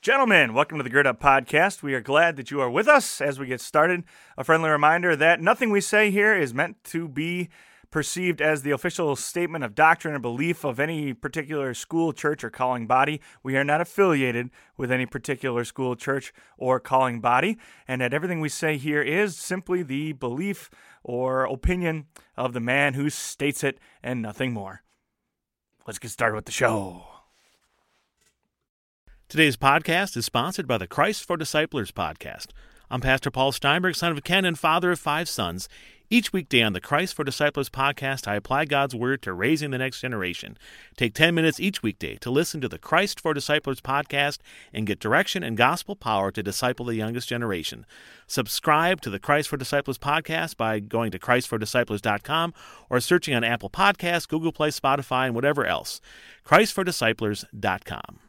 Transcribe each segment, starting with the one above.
Gentlemen, welcome to the Gird Up Podcast. We are glad that you are with us as we get started. A friendly reminder that nothing we say here is meant to be perceived as the official statement of doctrine or belief of any particular school, church, or calling body. We are not affiliated with any particular school, church, or calling body, and that everything we say here is simply the belief or opinion of the man who states it and nothing more. Let's get started with the show. Today's podcast is sponsored by the Christ for Disciplers podcast. I'm Pastor Paul Steinberg, son of Ken and father of five sons. Each weekday on the Christ for Disciplers podcast, I apply God's Word to raising the next generation. Take 10 minutes each weekday to listen to the Christ for Disciplers podcast and get direction and gospel power to disciple the youngest generation. Subscribe to the Christ for Disciplers podcast by going to ChristForDisciplers.com or searching on Apple Podcasts, Google Play, Spotify, and whatever else. ChristForDisciplers.com.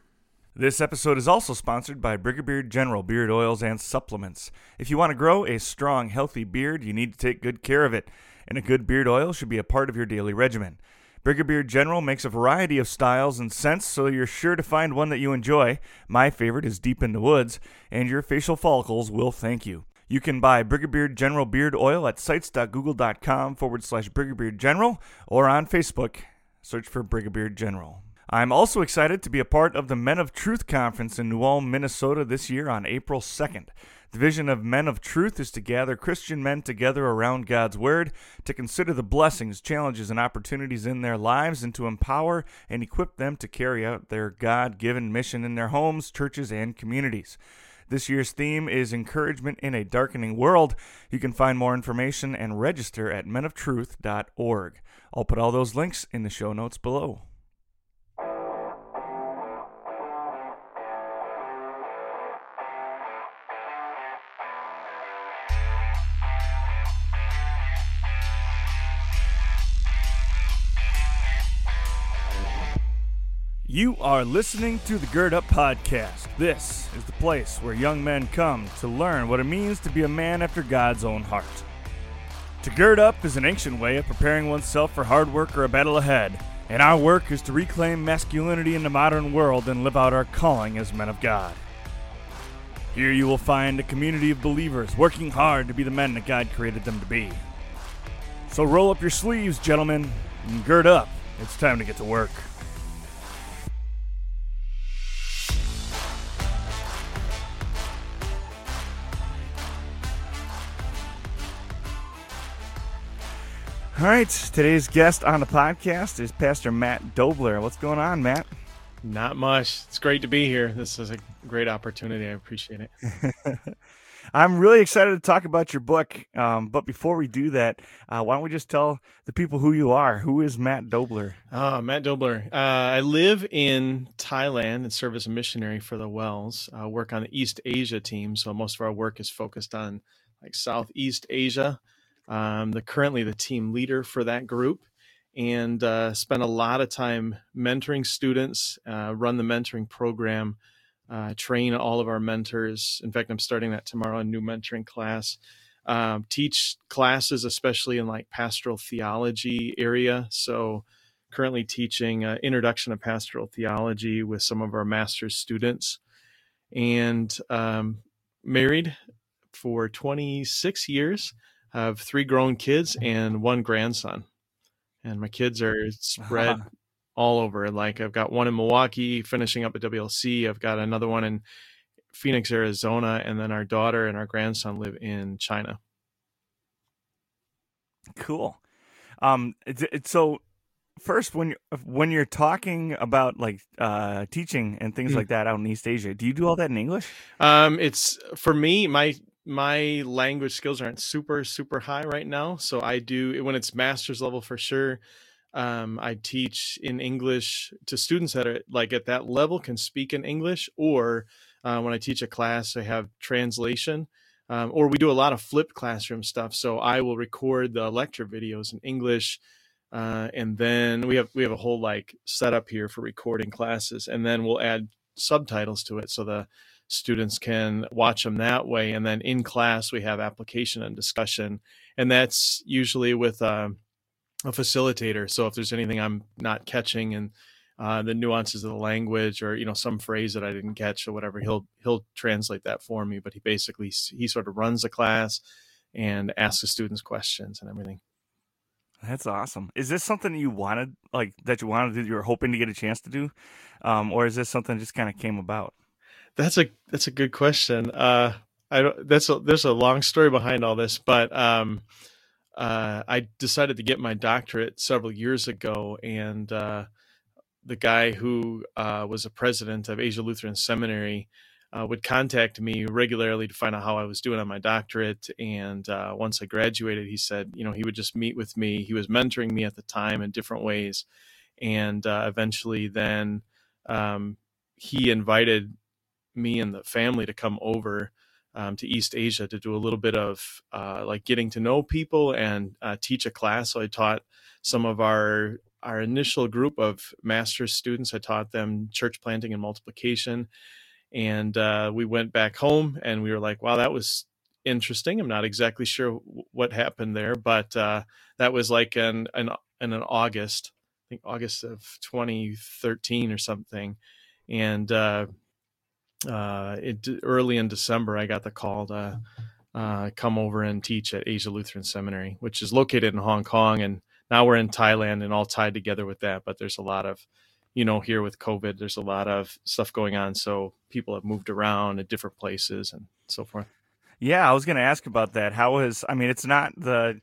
This episode is also sponsored by Brigadier General Beard Oils and Supplements. If you want to grow a strong, healthy beard, you need to take good care of it, and a good beard oil should be a part of your daily regimen. Brigadier General makes a variety of styles and scents, so you're sure to find one that you enjoy. My favorite is Deep in the Woods, and your facial follicles will thank you. You can buy Brigadier General Beard Oil at sites.google.com forward slash Brigadier General or on Facebook. Search for Brigadier General. I'm also excited to be a part of the Men of Truth Conference in New Ulm, Minnesota this year on April 2nd. The vision of Men of Truth is to gather Christian men together around God's Word, to consider the blessings, challenges, and opportunities in their lives, and to empower and equip them to carry out their God given mission in their homes, churches, and communities. This year's theme is Encouragement in a Darkening World. You can find more information and register at menoftruth.org. I'll put all those links in the show notes below. You are listening to the Gird Up Podcast. This is the place where young men come to learn what it means to be a man after God's own heart. To gird up is an ancient way of preparing oneself for hard work or a battle ahead, and our work is to reclaim masculinity in the modern world and live out our calling as men of God. Here you will find a community of believers working hard to be the men that God created them to be. So roll up your sleeves, gentlemen, and gird up. It's time to get to work. All right, today's guest on the podcast is Pastor Matt Dobler. What's going on, Matt? Not much. It's great to be here. This is a great opportunity. I appreciate it. I'm really excited to talk about your book. Um, but before we do that, uh, why don't we just tell the people who you are? Who is Matt Dobler? Oh, Matt Dobler. Uh, I live in Thailand and serve as a missionary for the WELS. I work on the East Asia team, so most of our work is focused on like Southeast Asia. Um, the currently the team leader for that group, and uh, spent a lot of time mentoring students, uh, run the mentoring program, uh, train all of our mentors. In fact, I'm starting that tomorrow, a new mentoring class. Um, teach classes, especially in like pastoral theology area. So, currently teaching uh, introduction to pastoral theology with some of our master's students, and um, married for 26 years have three grown kids and one grandson. And my kids are spread uh-huh. all over. Like I've got one in Milwaukee finishing up at WLC. I've got another one in Phoenix, Arizona, and then our daughter and our grandson live in China. Cool. Um, it's, it's so first when you're when you're talking about like uh teaching and things mm-hmm. like that out in East Asia, do you do all that in English? Um, it's for me, my my language skills aren't super super high right now so i do when it's master's level for sure um, i teach in english to students that are like at that level can speak in english or uh, when i teach a class i have translation um, or we do a lot of flipped classroom stuff so i will record the lecture videos in english uh, and then we have we have a whole like setup here for recording classes and then we'll add subtitles to it so the students can watch them that way. And then in class, we have application and discussion. And that's usually with a, uh, a facilitator. So if there's anything I'm not catching and uh, the nuances of the language or you know some phrase that I didn't catch or whatever. He'll he'll translate that for me. But he basically he sort of runs the class and asks the students questions and everything. That's awesome. Is this something you wanted, like that you wanted to do? You were hoping to get a chance to do, um, or is this something that just kind of came about? That's a that's a good question. Uh, I don't. That's a there's a long story behind all this, but um, uh, I decided to get my doctorate several years ago, and uh, the guy who uh, was a president of Asia Lutheran Seminary uh, would contact me regularly to find out how I was doing on my doctorate. And uh, once I graduated, he said, you know, he would just meet with me. He was mentoring me at the time in different ways. And uh, eventually, then um, he invited me and the family to come over um, to East Asia to do a little bit of uh, like getting to know people and uh, teach a class. So I taught some of our our initial group of master's students. I taught them church planting and multiplication and uh, we went back home and we were like wow that was interesting i'm not exactly sure what happened there but uh, that was like an an in an august i think august of 2013 or something and uh, it, early in december i got the call to uh, come over and teach at asia lutheran seminary which is located in hong kong and now we're in thailand and all tied together with that but there's a lot of you know, here with COVID, there's a lot of stuff going on. So people have moved around at different places and so forth. Yeah, I was going to ask about that. How is, I mean, it's not the,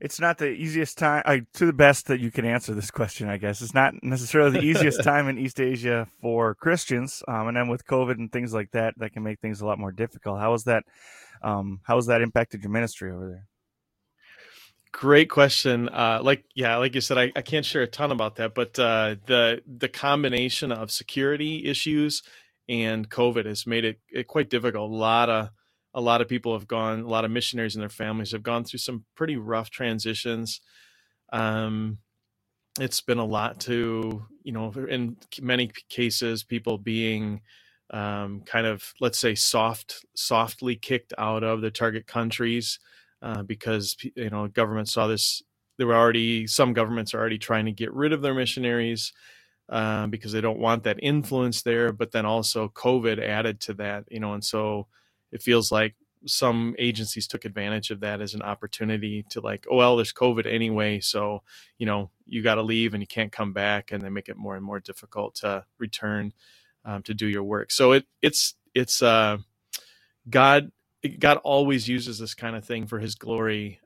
it's not the easiest time I, to the best that you can answer this question i guess it's not necessarily the easiest time in east asia for christians um, and then with covid and things like that that can make things a lot more difficult how has that um, how has that impacted your ministry over there Great question. Uh, like, yeah, like you said, I, I can't share a ton about that, but uh, the the combination of security issues and COVID has made it, it quite difficult. A lot of a lot of people have gone, a lot of missionaries and their families have gone through some pretty rough transitions. Um, it's been a lot to, you know, in many cases, people being um, kind of, let's say, soft, softly kicked out of the target countries uh, because you know government saw this. There were already some governments are already trying to get rid of their missionaries uh, because they don't want that influence there. But then also COVID added to that, you know, and so it feels like some agencies took advantage of that as an opportunity to like, oh well, there's COVID anyway, so you know you got to leave and you can't come back, and they make it more and more difficult to return um, to do your work. So it it's it's uh, God God always uses this kind of thing for His glory,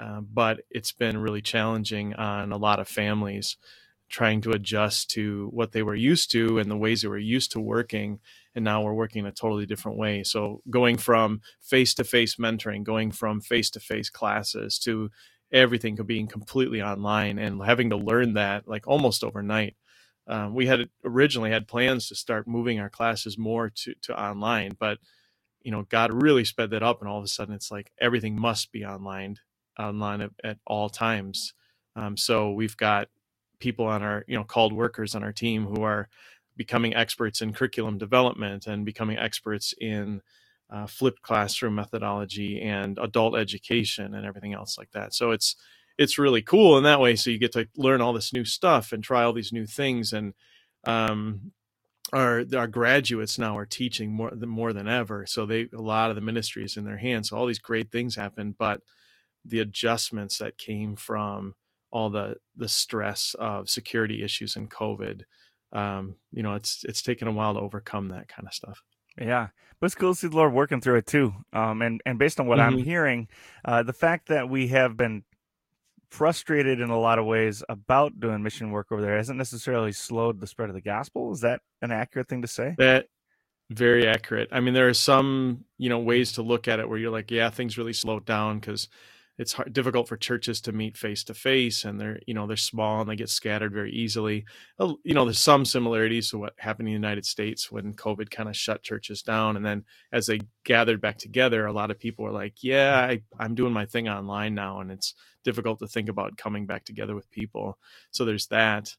uh, but it's been really challenging on a lot of families trying to adjust to what they were used to and the ways they were used to working and now we're working in a totally different way so going from face-to-face mentoring going from face-to-face classes to everything being completely online and having to learn that like almost overnight um, we had originally had plans to start moving our classes more to, to online but you know, God really sped that up, and all of a sudden, it's like everything must be online, online at, at all times. Um, so we've got people on our, you know, called workers on our team who are becoming experts in curriculum development and becoming experts in uh, flipped classroom methodology and adult education and everything else like that. So it's it's really cool in that way. So you get to learn all this new stuff and try all these new things and um, our our graduates now are teaching more than more than ever. So they a lot of the ministry is in their hands. So all these great things happen, but the adjustments that came from all the the stress of security issues and COVID, um, you know, it's it's taken a while to overcome that kind of stuff. Yeah, but it's cool to see the Lord working through it too. Um, and and based on what mm-hmm. I'm hearing, uh, the fact that we have been frustrated in a lot of ways about doing mission work over there hasn't necessarily slowed the spread of the gospel. Is that an accurate thing to say? That very accurate. I mean, there are some you know ways to look at it where you're like, yeah, things really slowed down because it's hard, difficult for churches to meet face to face and they're you know they're small and they get scattered very easily. You know there's some similarities to what happened in the united states when covid kind of shut churches down and then as they gathered back together a lot of people were like yeah I, i'm doing my thing online now and it's difficult to think about coming back together with people. So there's that.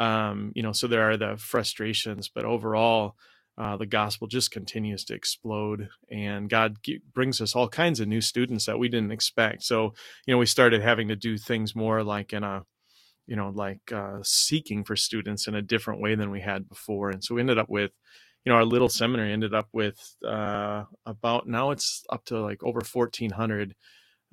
Um, you know so there are the frustrations but overall uh, the gospel just continues to explode and god brings us all kinds of new students that we didn't expect so you know we started having to do things more like in a you know, like uh, seeking for students in a different way than we had before. And so we ended up with, you know, our little seminary ended up with uh, about now it's up to like over 1,400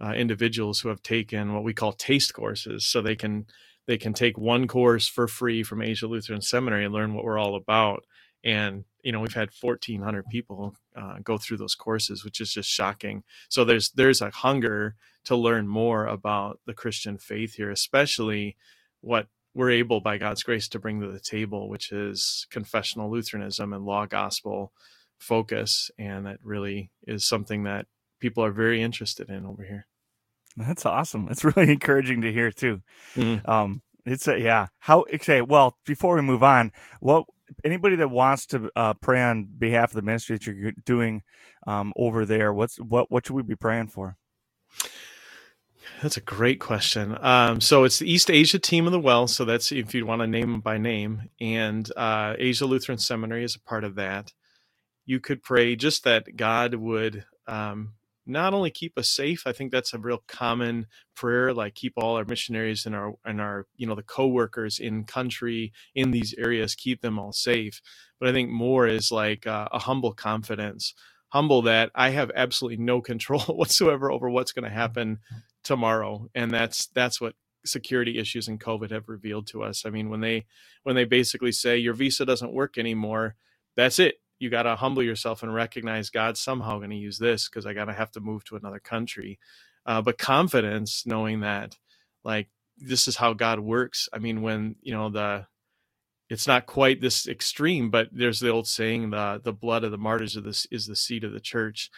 uh, individuals who have taken what we call taste courses. So they can they can take one course for free from Asia Lutheran Seminary and learn what we're all about. And you know we've had 1,400 people uh, go through those courses, which is just shocking. So there's there's a hunger to learn more about the Christian faith here, especially what we're able by God's grace to bring to the table, which is confessional Lutheranism and law gospel focus. And that really is something that people are very interested in over here. That's awesome. It's really encouraging to hear too. Mm-hmm. Um, it's a, yeah. How okay? Well, before we move on, what anybody that wants to uh, pray on behalf of the ministry that you're doing um, over there, what's what what should we be praying for? That's a great question. Um, so it's the East Asia team of the well. So that's if you want to name them by name, and uh, Asia Lutheran Seminary is a part of that. You could pray just that God would um, not only keep us safe. I think that's a real common prayer, like keep all our missionaries and our and our you know the co-workers in country in these areas, keep them all safe. But I think more is like uh, a humble confidence humble that I have absolutely no control whatsoever over what's going to happen tomorrow and that's that's what security issues and covid have revealed to us i mean when they when they basically say your visa doesn't work anymore that's it you got to humble yourself and recognize god's somehow going to use this because i got to have to move to another country uh, but confidence knowing that like this is how god works. I mean when you know the it's not quite this extreme but there's the old saying the the blood of the martyrs of this is the seed of the church.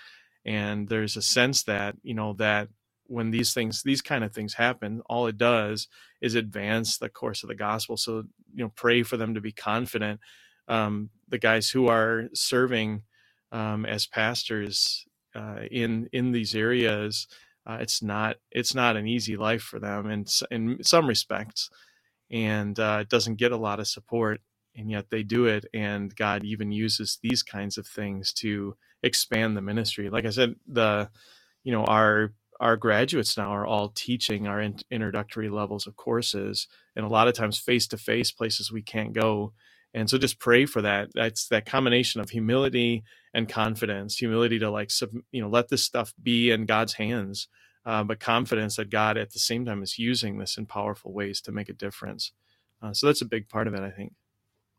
And there's a sense that you know that when these things these kind of things happen all it does is advance the course of the gospel. So you know pray for them to be confident um, the guys who are serving um, as pastors uh, in in these areas uh, it's not it's not an easy life for them in in some respects. And uh, it doesn't get a lot of support and yet they do it and god even uses these kinds of things to expand the ministry. Like i said the you know our our graduates now are all teaching our in- introductory levels of courses and a lot of times face to face places we can't go and so just pray for that. That's that combination of humility and confidence humility to like sub, you know let this stuff be in god's hands uh, but confidence that god at the same time is using this in powerful ways to make a difference. Uh, so that's a big part of it i think.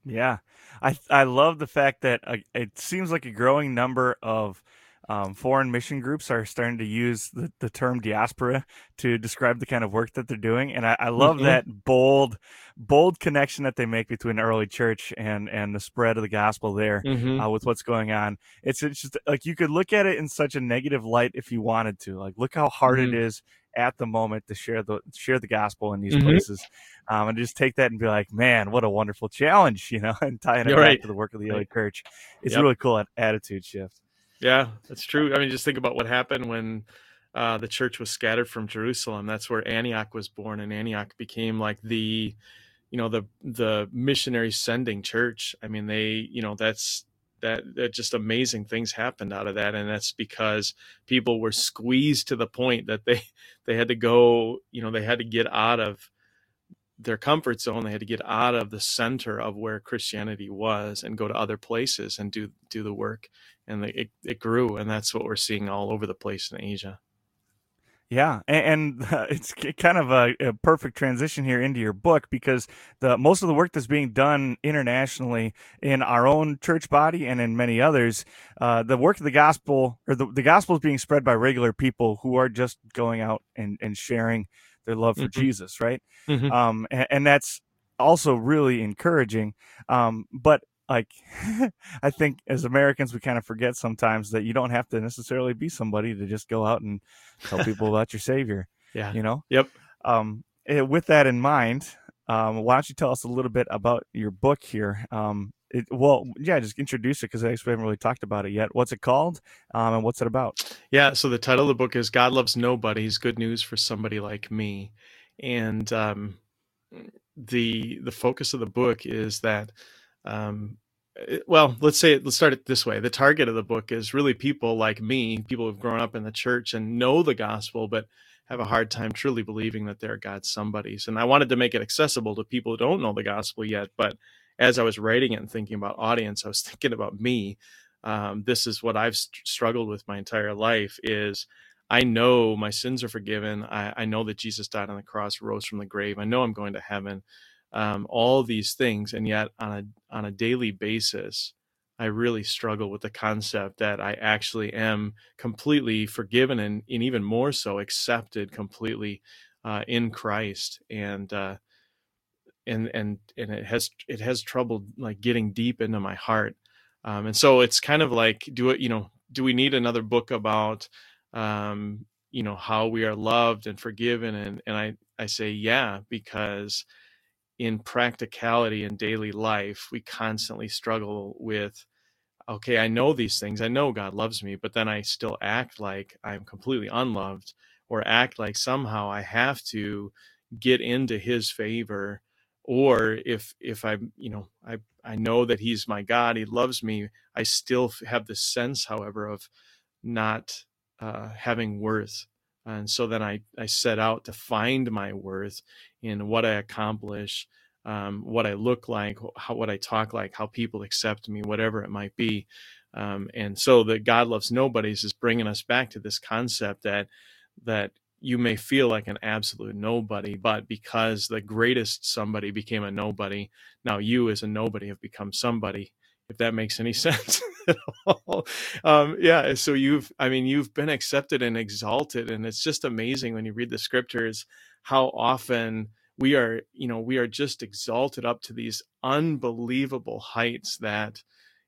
Yeah. I i love the fact that uh, it seems like a growing number of um, foreign mission groups are starting to use the, the term diaspora to describe the kind of work that they're doing. And I, I love mm-hmm. that bold, bold connection that they make between early church and, and the spread of the gospel there mm-hmm. uh, with what's going on. It's, it's just like you could look at it in such a negative light if you wanted to. Like, look how hard mm-hmm. it is at the moment to share the share the gospel in these mm-hmm. places, um, and just take that and be like, man, what a wonderful challenge, you know, and tying it You're back right. to the work of the early church. It's yep. really cool attitude shift. Yeah, that's true. I mean, just think about what happened when uh, the church was scattered from Jerusalem. That's where Antioch was born, and Antioch became like the, you know, the the missionary sending church. I mean, they, you know, that's that that just amazing things happened out of that, and that's because people were squeezed to the point that they they had to go, you know, they had to get out of their comfort zone. They had to get out of the center of where Christianity was and go to other places and do do the work. And they, it it grew, and that's what we're seeing all over the place in Asia. Yeah, and, and uh, it's kind of a, a, perfect transition here into your book because the most of the work that's being done internationally in our own church body and in many others, uh, the work of the gospel or the, the gospel is being spread by regular people who are just going out and, and sharing their love for mm-hmm. Jesus, right? Mm-hmm. Um, and, and, that's also really encouraging. Um, but like, I think as Americans, we kind of forget sometimes that you don't have to necessarily be somebody to just go out and tell people about your Savior. Yeah. You know? Yep. Um, eh, with that in mind, um, why don't you tell us a little bit about your book here? Um, it, well, yeah, just introduce it because I guess we haven't really talked about it yet. What's it called, um, and what's it about? Yeah, so the title of the book is "God Loves Nobody's Good News for Somebody Like Me," and um, the the focus of the book is that. Um, it, well, let's say let's start it this way. The target of the book is really people like me, people who've grown up in the church and know the gospel, but have a hard time truly believing that they're God's somebodies. And I wanted to make it accessible to people who don't know the gospel yet. But as I was writing it and thinking about audience, I was thinking about me. Um, this is what I've st- struggled with my entire life is I know my sins are forgiven. I, I, know that Jesus died on the cross, rose from the grave. I know I'm going to heaven. Um, all these things, and yet on a on a daily basis, I really struggle with the concept that I actually am completely forgiven and, and even more so accepted completely uh, in Christ. And, uh, and, and, and it has, it has trouble like getting deep into my heart. Um, and so it's kind of like, do it, you know, do we need another book about, um, you know, how we are loved and forgiven? And, and I, I say, yeah, because in practicality in daily life, we constantly struggle with, okay, I know these things. I know God loves me, but then I still act like I'm completely unloved or act like somehow I have to get into his favor or if if i you know i i know that he's my god he loves me i still have this sense however of not uh, having worth and so then I, I set out to find my worth in what I accomplish, um, what I look like, how, what I talk like, how people accept me, whatever it might be. Um, and so that God loves nobodies is bringing us back to this concept that that you may feel like an absolute nobody, but because the greatest somebody became a nobody, now you as a nobody have become somebody if that makes any sense at all. Um, yeah, so you've, I mean, you've been accepted and exalted, and it's just amazing when you read the scriptures how often we are, you know, we are just exalted up to these unbelievable heights that,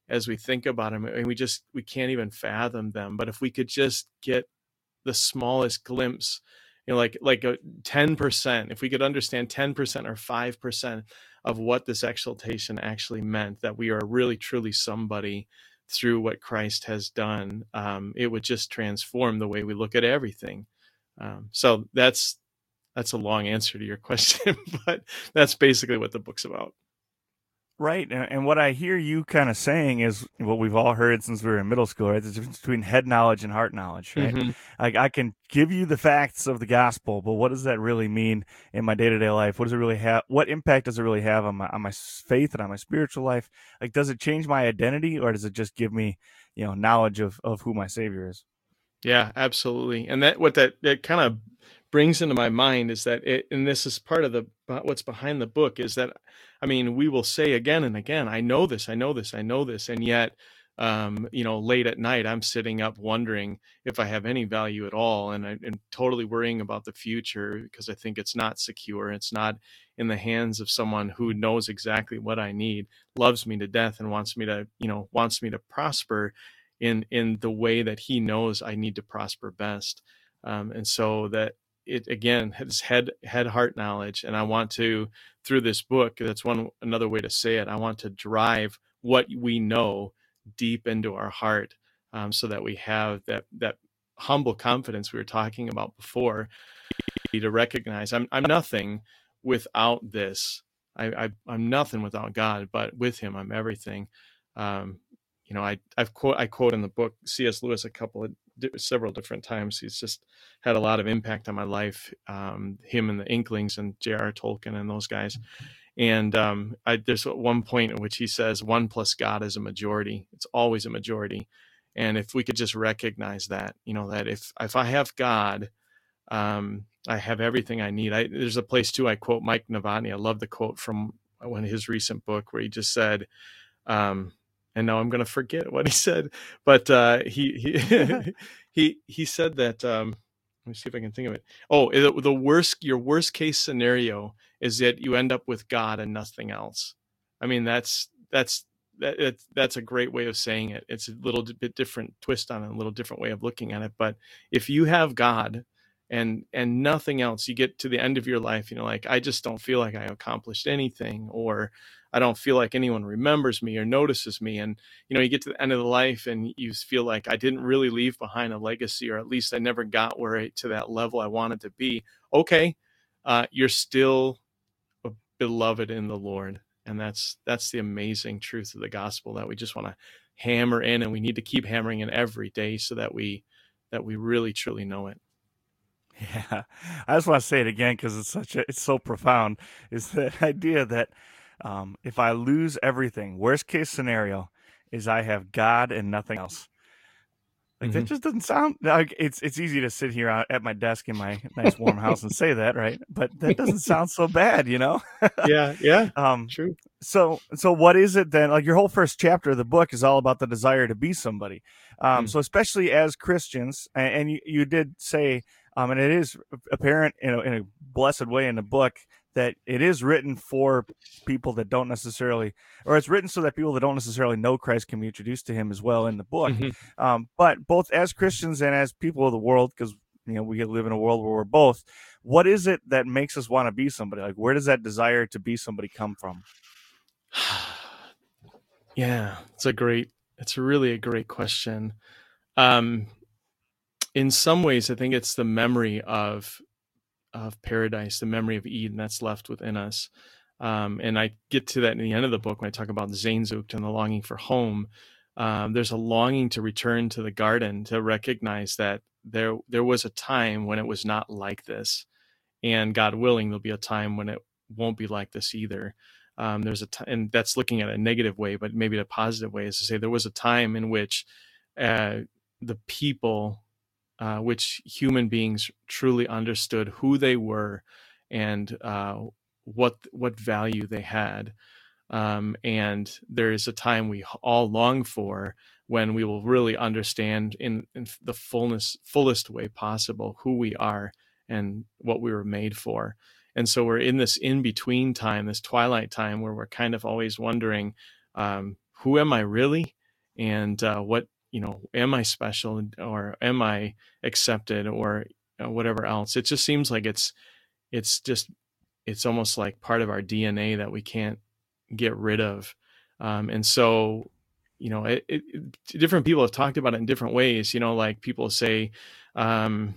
as we think about them, I and we just we can't even fathom them. But if we could just get the smallest glimpse you know like like a 10% if we could understand 10% or 5% of what this exaltation actually meant that we are really truly somebody through what christ has done um, it would just transform the way we look at everything. Um, so that's that's a long answer to your question but that's basically what the book's about Right. And what I hear you kind of saying is what we've all heard since we were in middle school, right? The difference between head knowledge and heart knowledge, right? Mm-hmm. Like I can give you the facts of the gospel, but what does that really mean in my day to day life? What does it really have? What impact does it really have on my, on my faith and on my spiritual life? Like, does it change my identity or does it just give me, you know, knowledge of, of who my savior is? Yeah, absolutely. And that, what that, that kind of brings into my mind is that it, and this is part of the what's behind the book is that i mean we will say again and again i know this i know this i know this and yet um, you know late at night i'm sitting up wondering if i have any value at all and, i'm totally worrying about the future because i think it's not secure it's not in the hands of someone who knows exactly what i need loves me to death and wants me to you know wants me to prosper in in the way that he knows i need to prosper best. Um, and so that it again has head head heart knowledge and i want to through this book that's one another way to say it i want to drive what we know deep into our heart um, so that we have that that humble confidence we were talking about before to recognize i'm, I'm nothing without this. I, I am nothing without god but with him i'm everything. Um, you know i i've quote i quote in the book cs lewis a couple of several different times. He's just had a lot of impact on my life. Um, him and the Inklings and J.R. Tolkien and those guys. And um, I, there's one point in which he says, "One plus God is a majority. It's always a majority." And if we could just recognize that, you know, that if if I have God, um, I have everything I need. I, there's a place too. I quote Mike Novotny. I love the quote from one of his recent book where he just said, um, and now I'm going to forget what he said, but uh, he he he he said that. Um, let me see if I can think of it. Oh, the worst your worst case scenario is that you end up with God and nothing else. I mean, that's that's that, that's a great way of saying it. It's a little bit different twist on it, a little different way of looking at it. But if you have God and and nothing else, you get to the end of your life, you know, like I just don't feel like I accomplished anything, or I don't feel like anyone remembers me or notices me. And, you know, you get to the end of the life and you feel like I didn't really leave behind a legacy, or at least I never got where I, to that level I wanted to be. Okay. Uh, you're still beloved in the Lord. And that's, that's the amazing truth of the gospel that we just want to hammer in and we need to keep hammering in every day so that we, that we really truly know it. Yeah, I just want to say it again because it's such a it's so profound. Is the idea that um, if I lose everything, worst case scenario is I have God and nothing else. Like Mm-hmm. that just doesn't sound like it's it's easy to sit here at my desk in my nice warm house and say that, right? But that doesn't sound so bad, you know? Yeah, yeah, Um true. so so what is it then? Like your whole first chapter of the book is all about the desire to be somebody. Um Mm. so especially as Christians and, and you, you did say um and it is apparent in a, in a blessed way in the book that it is written for people that don't necessarily or it's written so that people that don't necessarily know Christ can be introduced to him as well in the book. Mhm. Um, but both as Christians and as people of the world, because you know we live in a world where we're both. What is it that makes us want to be somebody? Like, where does that desire to be somebody come from? yeah, it's a great. It's really a great question. Um, in some ways, I think it's the memory of of paradise, the memory of Eden that's left within us. Um, and I get to that in the end of the book when I talk about Sehnsucht and the longing for home. Um, there's a longing to return to the garden to recognize that there there was a time when it was not like this, and God willing, there'll be a time when it won't be like this either. Um, there's a and that's looking at a negative way, but maybe a positive way is to say there was a time in which uh, the people uh, which human beings truly understood who they were and uh, what what value they had. Um, and there is a time we all long for when we will really understand in, in the fullness fullest way possible who we are and what we were made for. And so we're in this in between time, this twilight time, where we're kind of always wondering, um, who am I really, and uh, what you know, am I special or am I accepted or whatever else? It just seems like it's it's just it's almost like part of our DNA that we can't get rid of. Um, and so, you know, it, it, different people have talked about it in different ways. You know, like people say, um,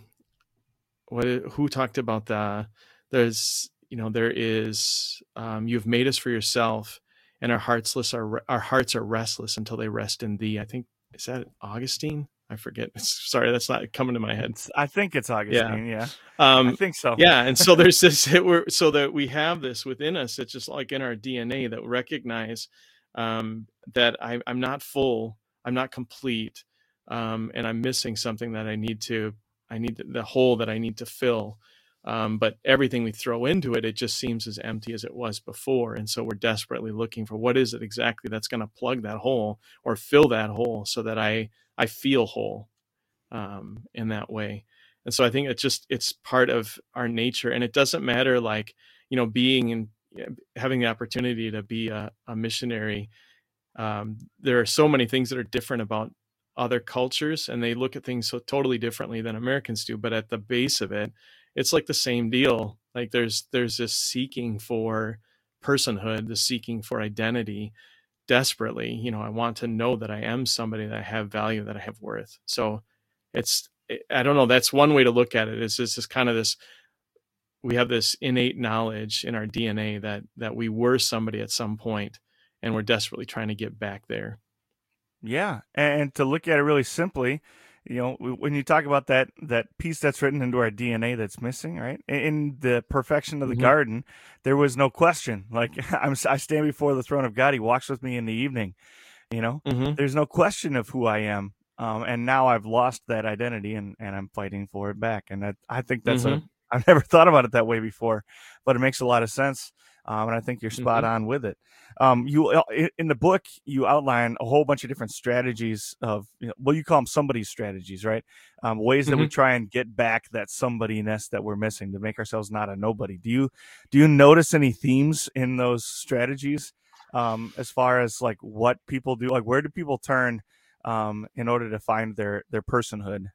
what who talked about the there's you know there is um, you've made us for yourself and our heartsless are our hearts are restless until they rest in thee. I think is that Augustine? I forget. Sorry, that's not coming to my head. It's, I think it's Augustine. Yeah, Um, I think so. yeah, and so there's this. It, we're, so that we have this within us. It's just like in our DNA that recognize um, that I, I'm not full. I'm not complete, um, and I'm missing something that I need to. I need the hole that I need to fill. Um, but everything we throw into it, it just seems as empty as it was before. And so we're desperately looking for what is it exactly that's going to plug that hole or fill that hole so that I I feel whole um, in that way. And so I think it's just it's part of our nature, and it doesn't matter like you know being and having the opportunity to be a, a missionary. Um, there are so many things that are different about other cultures, and they look at things so totally differently than Americans do. But at the base of it, it's like the same deal. Like there's there's this seeking for personhood, the seeking for identity desperately. You know, I want to know that I am somebody that I have value, that I have worth. So it's I don't know. That's one way to look at it. Is this is kind of this we have this innate knowledge in our DNA that that we were somebody at some point and we're desperately trying to get back there. Yeah, and to look at it really simply, you know, when you talk about that that piece that's written into our DNA that's missing, right? In the perfection of the Mhm. garden, there was no question. Like I'm, I stand before the throne of God. He walks with me in the evening. You know, Mm-hmm. there's no question of who I am. Um, and now I've lost that identity, and and I'm fighting for it back. And that I think that's a I've never thought about it that way before, but it makes a lot of sense. Um, and I think you're spot on with it. Um, you uh, in- the book you outline a whole bunch of different strategies of you know, well you call them somebody's strategies, right? Um, ways that we try and get back that somebodyness that we're missing to make ourselves not a nobody. Do you do you notice any themes in those strategies um, as far as like what people do? Like where do people turn um, in order to find their their personhood?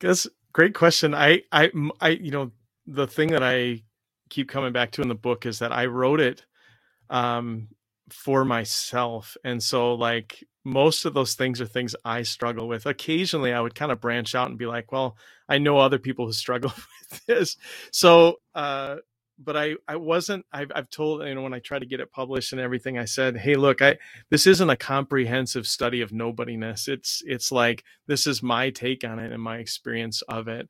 That's great question. I I I you know, the thing that I keep coming back to in the book is that I wrote it um, for myself, and so like most of those things are things I struggle with. Occasionally, I would kind of branch out and be like, "Well, I know other people who struggle with this," so. uh but I, I wasn't I've, I've told you know when I tried to get it published and everything I said hey look I this isn't a comprehensive study of nobodiness it's it's like this is my take on it and my experience of it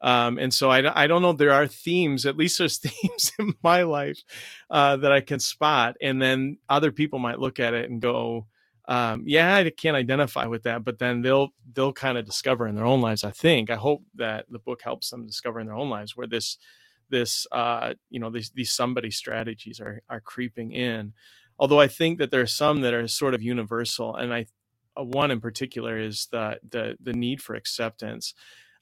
Um, and so I, I don't know. There are themes, at least there's themes in my life uh, that I can spot. And then other people might look at it and go, um, yeah, I can't identify with that. But then they'll they'll kind of discover in their own lives. I think I hope that the book helps them discover in their own lives where this this uh, you know these these somebody strategies are are creeping in. Although I think that there are some that are sort of universal, and I uh, one in particular is the the the need for acceptance.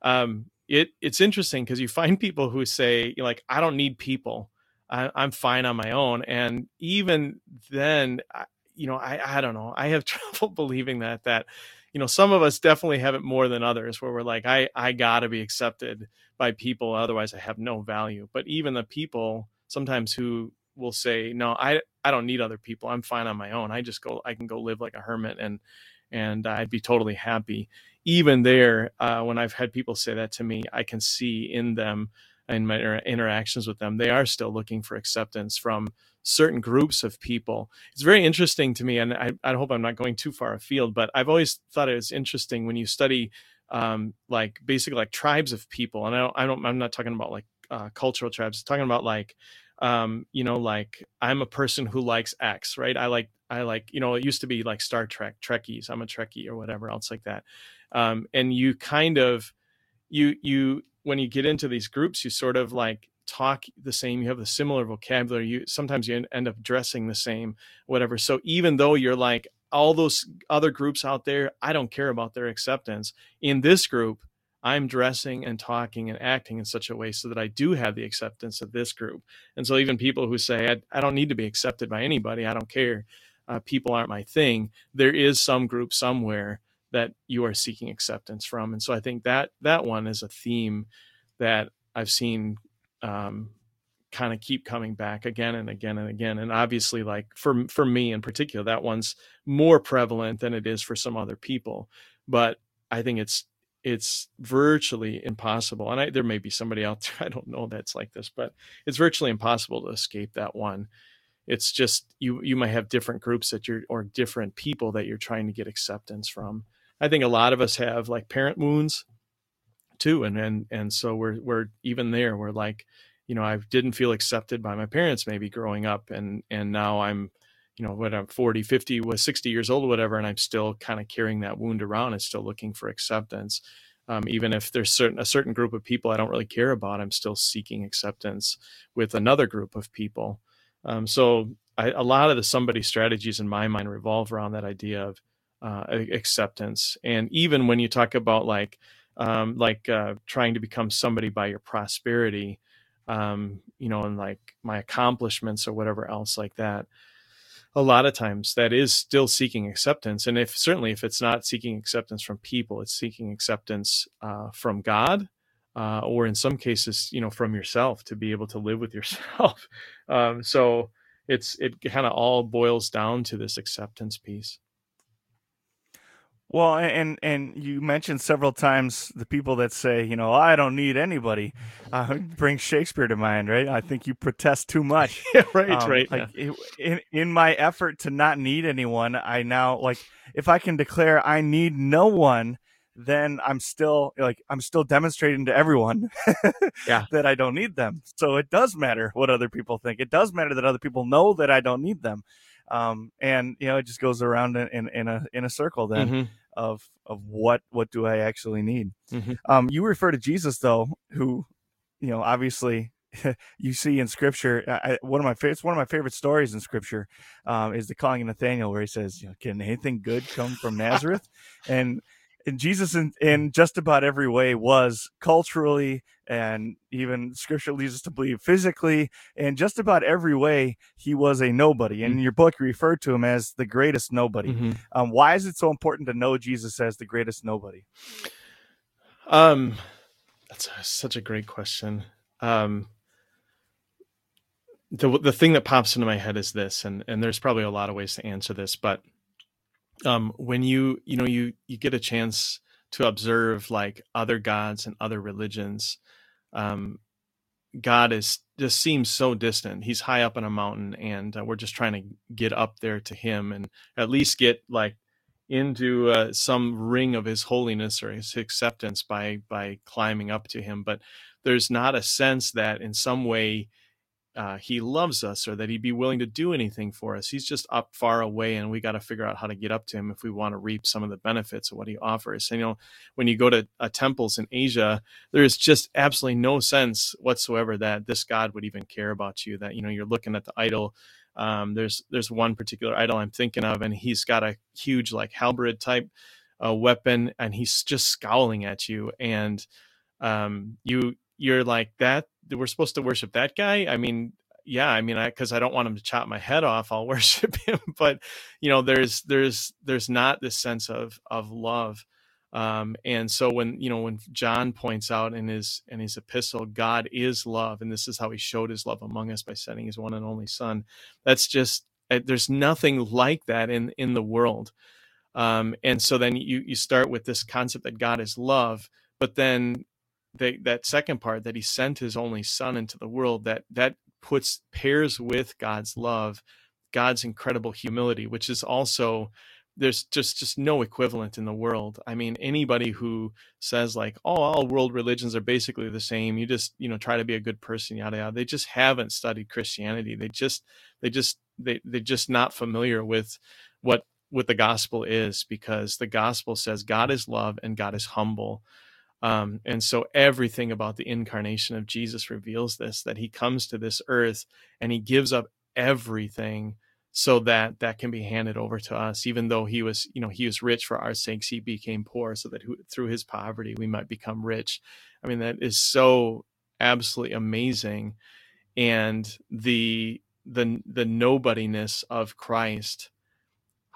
Um, it it's interesting because you find people who say like I don't need people, I, am fine on my own, and even then, you know, I I don't know, I have trouble believing that that you know some of us definitely have it more than others where we're like I I got to be accepted by people otherwise I have no value. But even the people sometimes who will say no I I don't need other people. I'm fine on my own. I just go I can go live like a hermit and and I'd be totally happy. Even there, uh, when I've had people say that to me, I can see in them in my inter- interactions with them, they are still looking for acceptance from certain groups of people. It's very interesting to me, and I, I hope I'm not going too far afield, but I've always thought it was interesting when you study um, like basically like tribes of people, and I don't, I don't I'm not talking about like uh, cultural tribes. I'm talking about like um, you know, like I'm a person who likes X, right? I like I like, you know, it used to be like Star Trek, Trekkies. I'm a Trekkie or whatever else like that. Um, and you kind of, you, you, when you get into these groups, you sort of like talk the same. You have the similar vocabulary. You sometimes you end up dressing the same, whatever. So even though you're like all those other groups out there, I don't care about their acceptance. In this group, I'm dressing and talking and acting in such a way so that I do have the acceptance of this group. And so even people who say I, I don't need to be accepted by anybody, I don't care uh, people aren't my thing, there is some group somewhere that you are seeking acceptance from. And so I think that that one is a theme that I've seen um, kind of keep coming back again and again and again. And obviously, like for for me in particular, that one's more prevalent than it is for some other people. But I think it's it's virtually impossible. And I, there may be somebody out there I don't know that's like this, but it's virtually impossible to escape that one it's just you you might have different groups that you're or different people that you're trying to get acceptance from i think a lot of us have like parent wounds too and and and so we're we're even there we're like you know i didn't feel accepted by my parents maybe growing up and and now i'm you know what i'm 40 50 was 60 years old whatever and i'm still kind of carrying that wound around and still looking for acceptance um, even if there's certain a certain group of people i don't really care about i'm still seeking acceptance with another group of people um, so I, a lot of the somebody strategies in my mind revolve around that idea of uh, acceptance. And even when you talk about like um, like uh, trying to become somebody by your prosperity, um, you know, and like my accomplishments or whatever else like that. A lot of times that is still seeking acceptance. And if certainly if it's not seeking acceptance from people, it's seeking acceptance uh, from God uh, or in some cases, you know, from yourself to be able to live with yourself. Um, so it's it kind of all boils down to this acceptance piece. Well, and and you mentioned several times the people that say, you know, I don't need anybody. Uh, bring Shakespeare to mind, right? I think you protest too much. right, um, right. Like yeah. in in my effort to not need anyone, I now like if I can declare I need no one, then I'm still like I'm still demonstrating to everyone yeah. that I don't need them. So it does matter what other people think. It does matter that other people know that I don't need them. Um, and you know, it just goes around in, in, in a in a circle then mm-hmm. of of what what do I actually need. Mm-hmm. Um, you refer to Jesus though, who you know obviously you see in scripture I, one of my favorite one of my favorite stories in scripture um, is the calling of nathaniel where he says you know, can anything good come from nazareth and and Jesus in, in just about every way was culturally and even scripture leads us to believe physically and just about every way he was a nobody. And in your book you referred to him as the greatest nobody. Mm-hmm. um, why is it so important to know jesus as the greatest nobody? Um that's such a great question. Um the the thing that pops into my head is this and and there's probably a lot of ways to answer this but um, when you you know you you get a chance to observe like other gods and other religions um, god is just seems so distant. He's high up on a mountain and uh, we're just trying to get up there to him and at least get like into uh, some ring of his holiness or his acceptance by by climbing up to him. But there's not a sense that in some way uh, he loves us or that he'd be willing to do anything for us. He's just up far away, and we got to figure out how to get up to him if we want to reap some of the benefits of what he offers. And you know, when you go to uh, temples in Asia, there is just absolutely no sense whatsoever that this God would even care about you. That you know, you're looking at the idol. Um, there's there's one particular idol I'm thinking of, and he's got a huge like halberd type uh, weapon, and he's just scowling at you, and um, you you're like that we're supposed to worship that guy? I mean yeah i mean i because i don't want him to chop my head off i'll worship him but you know there's there's there's not this sense of of love. Um, and so when you know when john points out in his in his epistle god is love and this is how he showed his love among us by sending his one and only son that's just eh, there's nothing like that in in the world. Um, and so then you you start with this concept that god is love but then that that second part that he sent his only son into the world that that puts pairs with God's love, God's incredible humility, which is also there's just just no equivalent in the world. I mean, anybody who says like, "Oh, all world religions are basically the same. You just you know try to be a good person, yada yada," they just haven't studied Christianity. They just they just they they're just not familiar with what what the gospel is because the gospel says God is love and God is humble. Um, and so everything about the incarnation of Jesus reveals this that he comes to this earth and he gives up everything so that that can be handed over to us even though he was you know he was rich for our sakes he became poor so that through his poverty we might become rich. I mean that is so absolutely amazing. And the the the nobodiness of christ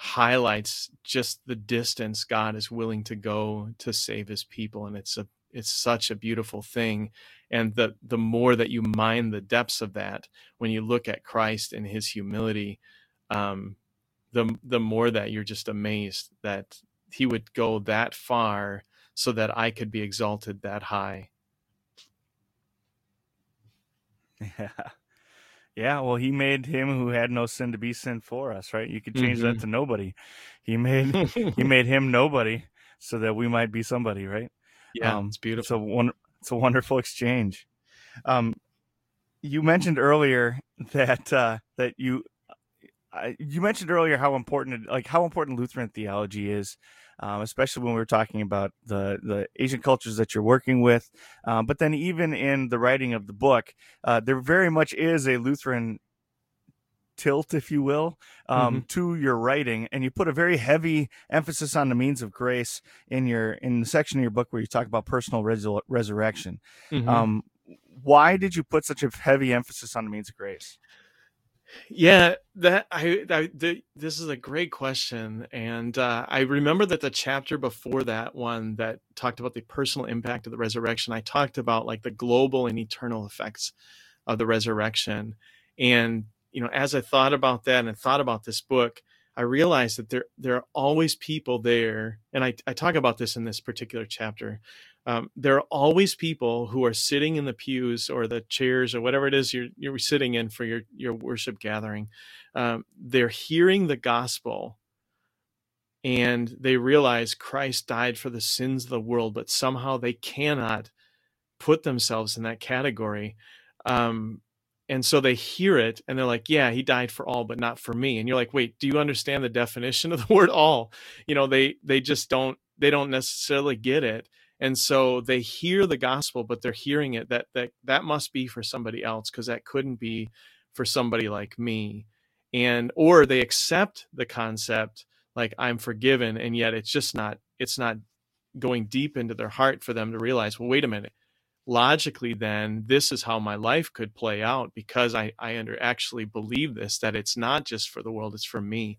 highlights just the distance God is willing to go to save his people and it's a it's such a beautiful thing. And the the more that you mine the depths of that when you look at Christ and his humility um the the more that you're just amazed that he would go that far so that I could be exalted that high. Yeah yeah, well, he made him who had no sin to be sin for us, right? You could change mm-hmm. that to nobody. He made he made him nobody so that we might be somebody, right? Yeah, um, it's beautiful. It's a one, it's a wonderful exchange. Um, you mentioned earlier that uh, that you uh, you mentioned earlier how important like how important Lutheran theology is um, especially when we were talking about the the Asian cultures that you're working with. Um, but then even in the writing of the book, uh, there very much is a Lutheran tilt, if you will, um, mm-hmm. to your writing, and you put a very heavy emphasis on the means of grace in your in the section of your book where you talk about personal resurrection. Mm-hmm. Um, why did you put such a heavy emphasis on the means of grace? Yeah, that I, the, this is a great question, and uh, I remember that the chapter before that one that talked about the personal impact of the resurrection. I talked about like the global and eternal effects of the resurrection, and you know, as I thought about that and thought about this book, I realized that there there are always people there, and I, I talk about this in this particular chapter um, there are always people who are sitting in the pews or the chairs or whatever it is you're you're sitting in for your your worship gathering. Um, they're hearing the gospel, and they realize Christ died for the sins of the world, but somehow they cannot put themselves in that category. Um, and so they hear it and they're like yeah he died for all but not for me and you're like wait do you understand the definition of the word all you know they they just don't they don't necessarily get it and so they hear the gospel but they're hearing it that that that must be for somebody else because that couldn't be for somebody like me. And or they accept the concept like i'm forgiven and yet it's just not it's not going deep into their heart for them to realize well wait a minute. Logically then this is how my life could play out because i i under actually believe this that it's not just for the world it's for me.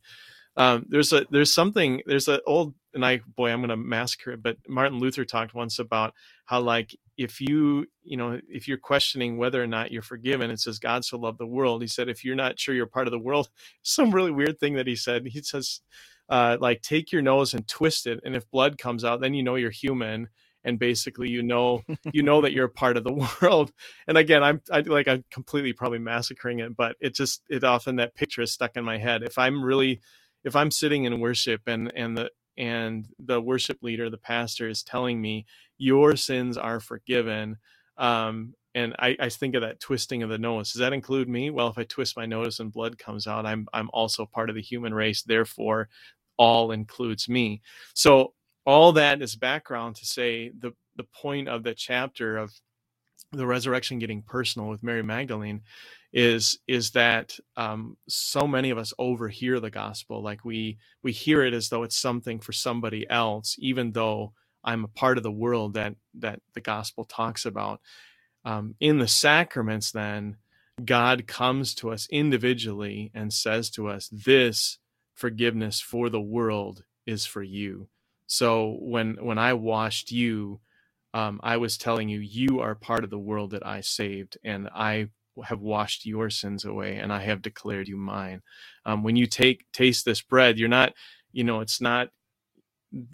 Um, there's a there's something there's an old and I boy I'm gonna massacre it, but Martin Luther talked once about how like if you you know if you're questioning whether or not you're forgiven, it says God so loved the world. He said if you're not sure you're part of the world, some really weird thing that he said. He says uh, like take your nose and twist it, and if blood comes out, then you know you're human and basically you know you know that you're a part of the world and again i'm I, like i'm completely probably massacring it but it just it often that picture is stuck in my head if i'm really if I'm sitting in worship and and the and the worship leader, the pastor, is telling me your sins are forgiven. Um, and I, I think of that twisting of the nose. Does that include me? Well, if I twist my nose and blood comes out, I'm I'm also part of the human race. Therefore, all includes me. So all that is background to say the the point of the chapter of the resurrection getting personal with Mary Magdalene is is that um, so many of us overhear the gospel like we we hear it as though it's something for somebody else even though i'm a part of the world that that the gospel talks about. Um, in the sacraments then god comes to us individually and says to us this forgiveness for the world is for you. So when when i washed you um, i was telling you you are part of the world that i saved and i have washed your sins away and I have declared you mine. Um, when you take taste this bread, you're not, you know, it's not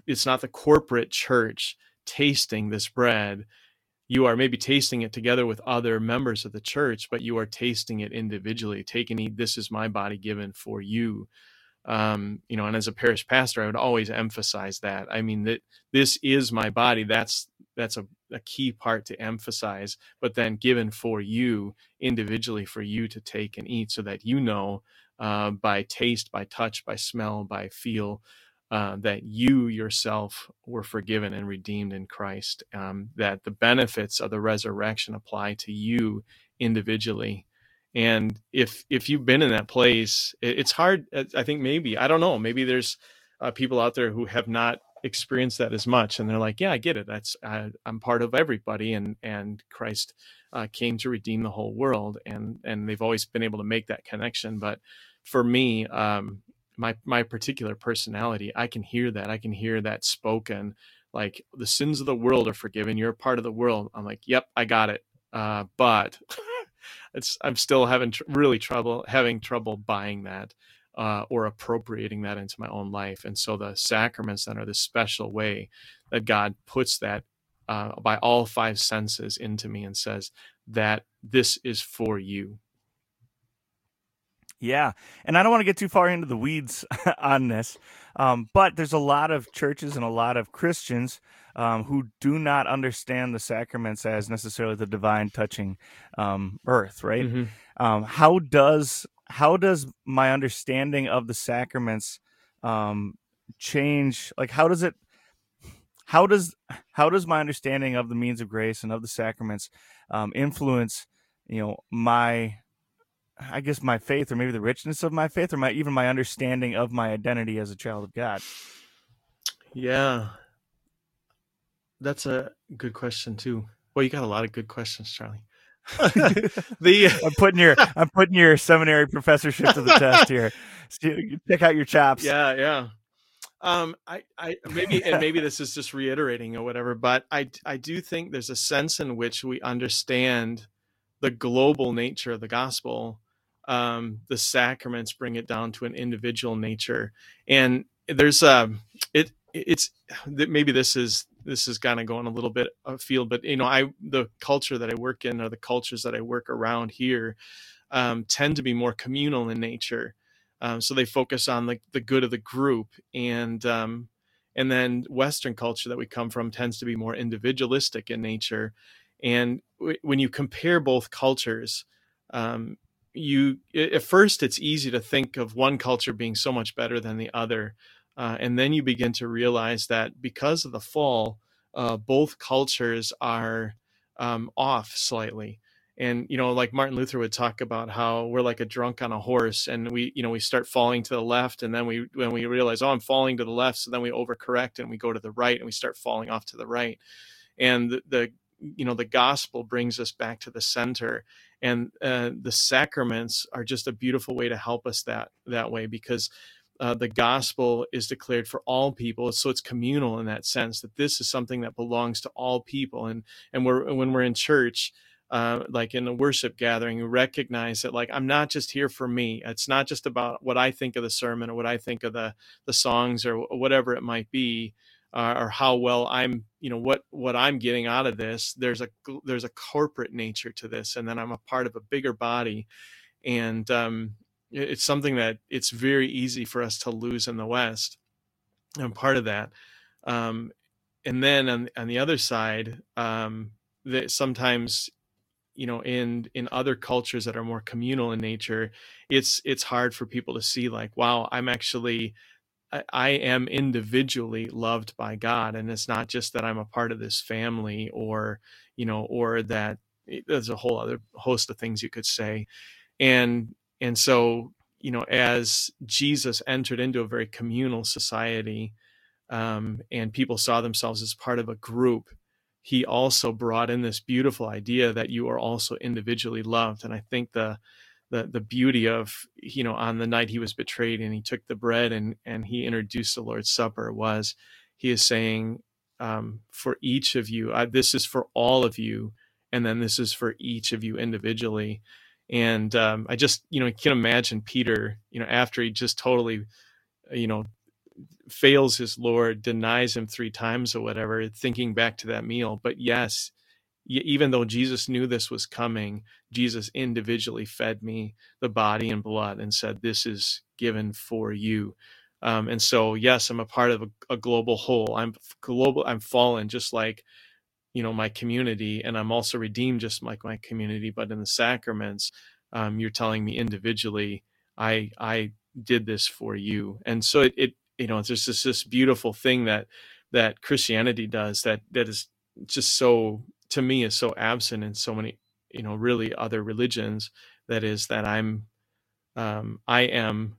it's not the corporate church tasting this bread. You are maybe tasting it together with other members of the church, but you are tasting it individually, taking this is my body given for you. Um, you know, and as a parish pastor, I would always emphasize that. I mean that this is my body. That's that's a, a key part to emphasize, but then given for you individually for you to take and eat so that you know uh, by taste, by touch, by smell, by feel, uh, that you yourself were forgiven and redeemed in Christ, um, that the benefits of the resurrection apply to you individually. And if if you've been in that place, it, it's hard. I think maybe I don't know. Maybe there's uh, people out there who have not experienced that as much and they're like yeah i get it that's I, i'm part of everybody and and christ uh, came to redeem the whole world and and they've always been able to make that connection but for me um my my particular personality i can hear that i can hear that spoken like the sins of the world are forgiven you're a part of the world i'm like yep i got it uh but it's i'm still having tr- really trouble having trouble buying that uh, or appropriating that into my own life. And so the sacraments then are this special way that God puts that uh, by all five senses into me and says that this is for you. Yeah. And I don't want to get too far into the weeds on this, um, but there's a lot of churches and a lot of Christians um, who do not understand the sacraments as necessarily the divine touching um, earth, right? Mm-hmm. Um, how does how does my understanding of the sacraments um, change? Like, how does it? How does how does my understanding of the means of grace and of the sacraments um, influence, you know, my, I guess my faith, or maybe the richness of my faith, or my even my understanding of my identity as a child of God? Yeah, that's a good question too. Well, you got a lot of good questions, Charlie. the I'm putting your I'm putting your seminary professorship to the test here. Check out your chops. Yeah, yeah. Um, I, I maybe and maybe this is just reiterating or whatever, but I I do think there's a sense in which we understand the global nature of the gospel. Um, the sacraments bring it down to an individual nature, and there's a um, it it's maybe this is this is kind of going a little bit afield, but you know, I the culture that I work in or the cultures that I work around here um, tend to be more communal in nature. Um, so they focus on the the good of the group, and um, and then Western culture that we come from tends to be more individualistic in nature. And w- when you compare both cultures, um, you at first it's easy to think of one culture being so much better than the other uh, and then you begin to realize that because of the fall, uh, both cultures are um, off slightly. And you know, like Martin Luther would talk about how we're like a drunk on a horse, and we, you know, we start falling to the left, and then we, when we realize, oh, I'm falling to the left, so then we overcorrect and we go to the right, and we start falling off to the right. And the, the you know, the gospel brings us back to the center, and uh, the sacraments are just a beautiful way to help us that that way because uh, the gospel is declared for all people so it's communal in that sense that this is something that belongs to all people and and we're when we're in church uh, like in a worship gathering, you recognize that like I'm not just here for me. It's not just about what I think of the sermon or what I think of the the songs or whatever it might be, uh, or how well I'm, you know, what what I'm getting out of this. There's a there's a corporate nature to this, and then I'm a part of a bigger body, and um, it's something that it's very easy for us to lose in the West. I'm part of that. Um, and then on on the other side, um, that sometimes you know in in other cultures that are more communal in nature it's it's hard for people to see like wow i'm actually I, am individually loved by god and it's not just that i'm a part of this family or you know or that there's a whole other host of things you could say and and so you know as jesus entered into a very communal society um, and people saw themselves as part of a group he also brought in this beautiful idea that you are also individually loved. And i think the the the beauty of you know on the night he was betrayed and he took the bread and and he introduced the lord's supper was he is saying um, for each of you I, this is for all of you and then this is for each of you individually and um, i just you know can imagine peter you know after he just totally you know fails his Lord, denies him three times or whatever, thinking back to that meal. But yes, even though Jesus knew this was coming, Jesus individually fed me the body and blood and said, This is given for you. Um, and so, yes, I'm a part of a, a global whole. I'm global, I'm fallen just like you know my community and i'm also redeemed just like my community but in the sacraments um, you're telling me individually i i did this for you. And so it, it you know it's just this beautiful thing that that christianity does that that is just so to me is so absent in so many you know really other religions. That is that i'm um i am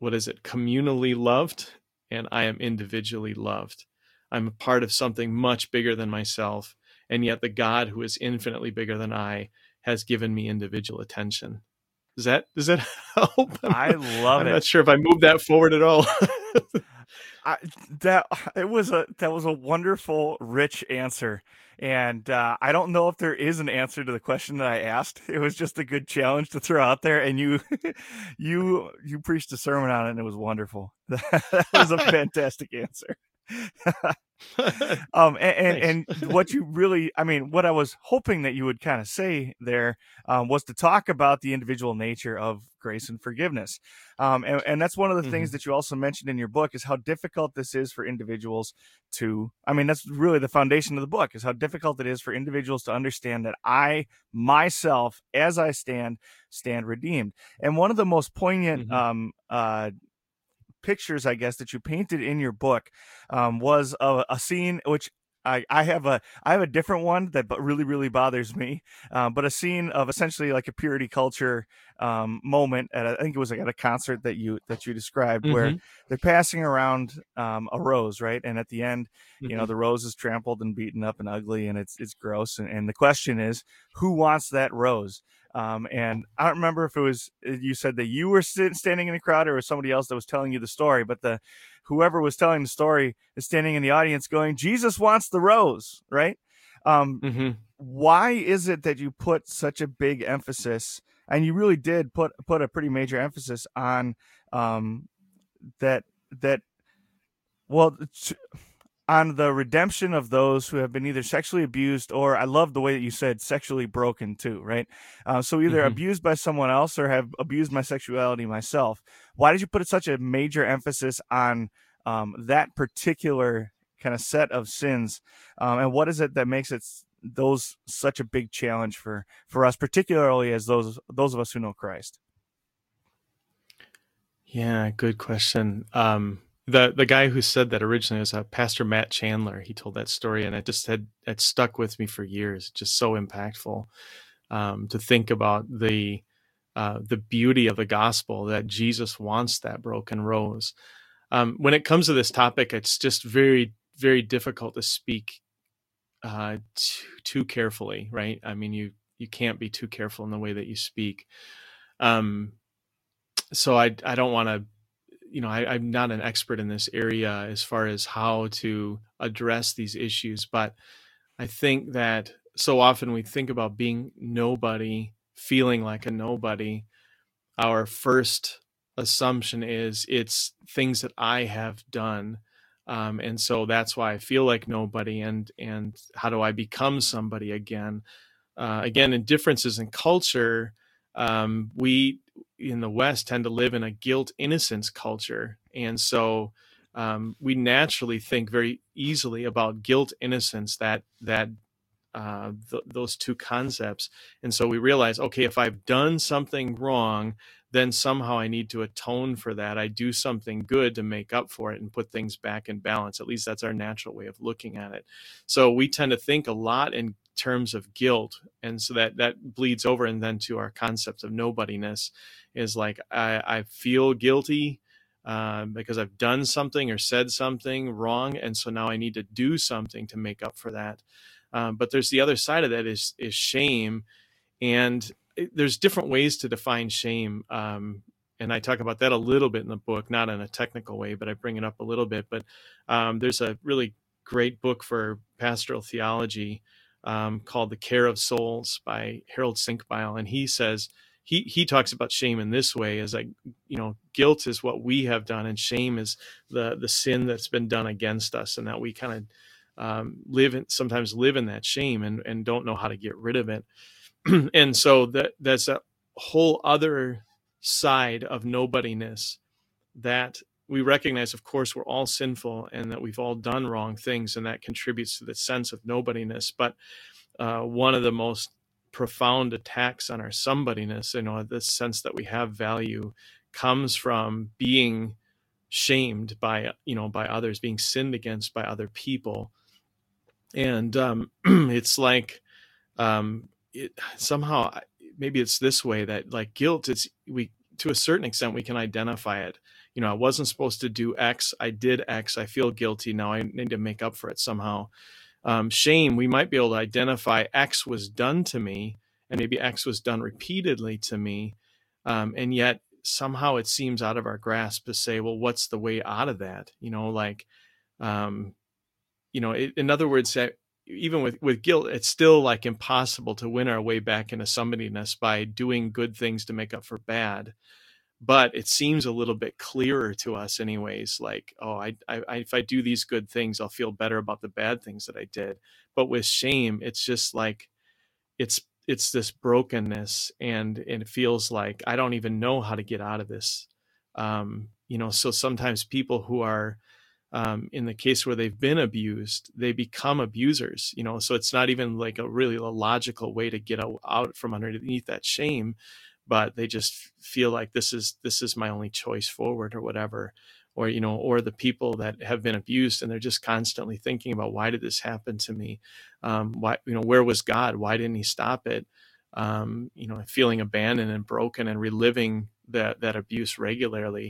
what is it communally loved and i am individually loved i'm a part of something much bigger than myself and yet the god who is infinitely bigger than i has given me individual attention does that does that help? I love it. I'm not sure if I moved that forward at all. I, that it was a that was a wonderful, rich answer, and uh, I don't know if there is an answer to the question that I asked. It was just a good challenge to throw out there, and you you you preached a sermon on it, and it was wonderful. that was a fantastic answer. um, and, and, and, what you really, I mean, what I was hoping that you would kind of say there um, was to talk about the individual nature of grace and forgiveness. Um, and, and, that's one of the mm-hmm. things that you also mentioned in your book is how difficult this is for individuals to, I mean, that's really the foundation of the book is how difficult it is for individuals to understand that I myself, as I stand, stand redeemed. And one of the most poignant, mm-hmm. um, uh, pictures, I guess, that you painted in your book um, was a, a scene which I, I have a I have a different one that really really bothers me, um, but a scene of essentially like a purity culture um, moment at a, I think it was like at a concert that you that you described mm-hmm. where they're passing around um, a rose right, and at the end, mm-hmm. you know, mm-hmm. the rose is trampled and beaten up and ugly and it's it's gross, and, and the question is who wants that rose? Um, and I don't remember if it was uh, you said that you were standing in the crowd or was somebody else that was telling you the story, but the whoever was telling the story is standing in the audience going, "Jesus wants the rose," right? Um, mm-hmm. Why is it that you put such a big emphasis, and you really did put put a pretty major emphasis on um, that that well on the redemption of those who have been either sexually abused or I love the way that you said sexually broken too, right? Uh, so either mm-hmm. abused by someone else or have abused my sexuality myself. Why did you put such a major emphasis on um, that particular kind of set of sins? Um, and what is it that makes it those such a big challenge for for us, particularly as those those of us who know Christ? Yeah, good question. Um, the the guy who said that originally was uh, Pastor Matt Chandler. He told that story, and it just had it stuck with me for years. Just so impactful um, to think about the uh, the beauty of the gospel that Jesus wants that broken rose. Um, when it comes to this topic, it's just very very difficult to speak uh, too, too carefully, right? I mean, you you can't be too careful in the way that you speak. Um, so I I don't want to you know, I, am not an expert in this area as far as how to address these issues, but I think that so often we think about being nobody, feeling like a nobody. Our first assumption is it's things that I have done. Um, and so that's why I feel like nobody. And and how do I become somebody again? Uh, again, in differences in culture, um, we in the West tend to live in a guilt innocence culture, and so um, we naturally think very easily about guilt, innocence, that that uh, th- those two concepts. And so we realize, okay, if I've done something wrong, then somehow I need to atone for that. I do something good to make up for it and put things back in balance. At least that's our natural way of looking at it. So we tend to think a lot in terms of guilt, and so that that bleeds over and then to our concepts of nobodiness is like I, I feel guilty. Uh, because I've done something or said something wrong, and so now I need to do something to make up for that. Um, but there's the other side of that is is shame, and it, there's different ways to define shame. Um, and I talk about that a little bit in the book, not in a technical way, but I bring it up a little bit. But um, there's a really great book for pastoral theology um, called "The Care of Souls" by Harold Senkbeil, and he says he he talks about shame in this way: as like you know, guilt is what we have done, and shame is the the sin that's been done against us, and that we kind of um, live in, sometimes live in that shame and, and don't know how to get rid of it. and so that that's a whole other side of nobodiness that we recognize, of course, we're all sinful and that we've all done wrong things, and that contributes to the sense of nobodiness. But uh, one of the most profound attacks on our somebodiness, you know, the sense that we have value, comes from being shamed by, you know, by others, being sinned against by other people and um, it's like um, it somehow maybe it's this way that like guilt it's we to a certain extent we can identify it you know i wasn't supposed to do x i did x i feel guilty now i need to make up for it somehow um, shame we might be able to identify x was done to me and maybe x was done repeatedly to me um, and yet somehow it seems out of our grasp to say well what's the way out of that you know like um, you know, it, in other words, that even with with guilt, it's still like impossible to win our way back into somebodyness by doing good things to make up for bad. But it seems a little bit clearer to us, anyways. Like, oh, I, I, if I do these good things, I'll feel better about the bad things that I did. But with shame, it's just like, it's it's this brokenness, and, and it feels like I don't even know how to get out of this. Um, you know, so sometimes people who are um, in the case where they've been abused, they become abusers. You know, so it's not even like a really a logical way to get out from underneath that shame, but they just feel like this is this is my only choice forward or whatever, or you know, or the people that have been abused and they're just constantly thinking about why did this happen to me? Um, why you know where was God? Why didn't He stop it? Um, you know, feeling abandoned and broken and reliving that that abuse regularly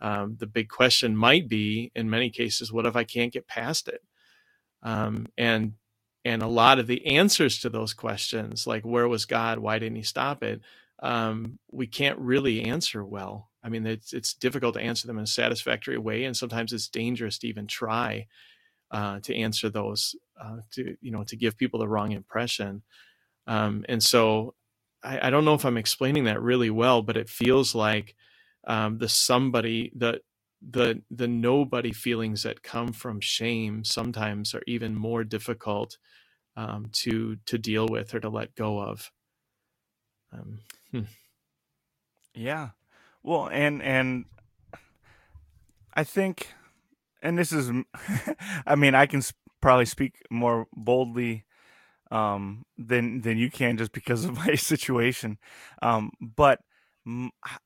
um, the big question might be, in many cases, what if I can't get past it? Um, and and a lot of the answers to those questions, like where was God? Why didn't He stop it? Um, we can't really answer well. I mean, it's it's difficult to answer them in a satisfactory way, and sometimes it's dangerous to even try uh, to answer those. Uh, to you know, to give people the wrong impression. Um, and so, I, I don't know if I'm explaining that really well, but it feels like um, the somebody the the the nobody feelings that come from shame sometimes are even more difficult um, to to deal with or to let go of. Hmm. Yeah, well, and and I think, and this is, I mean, I can probably speak more boldly um, than than you can just because of my situation, um, but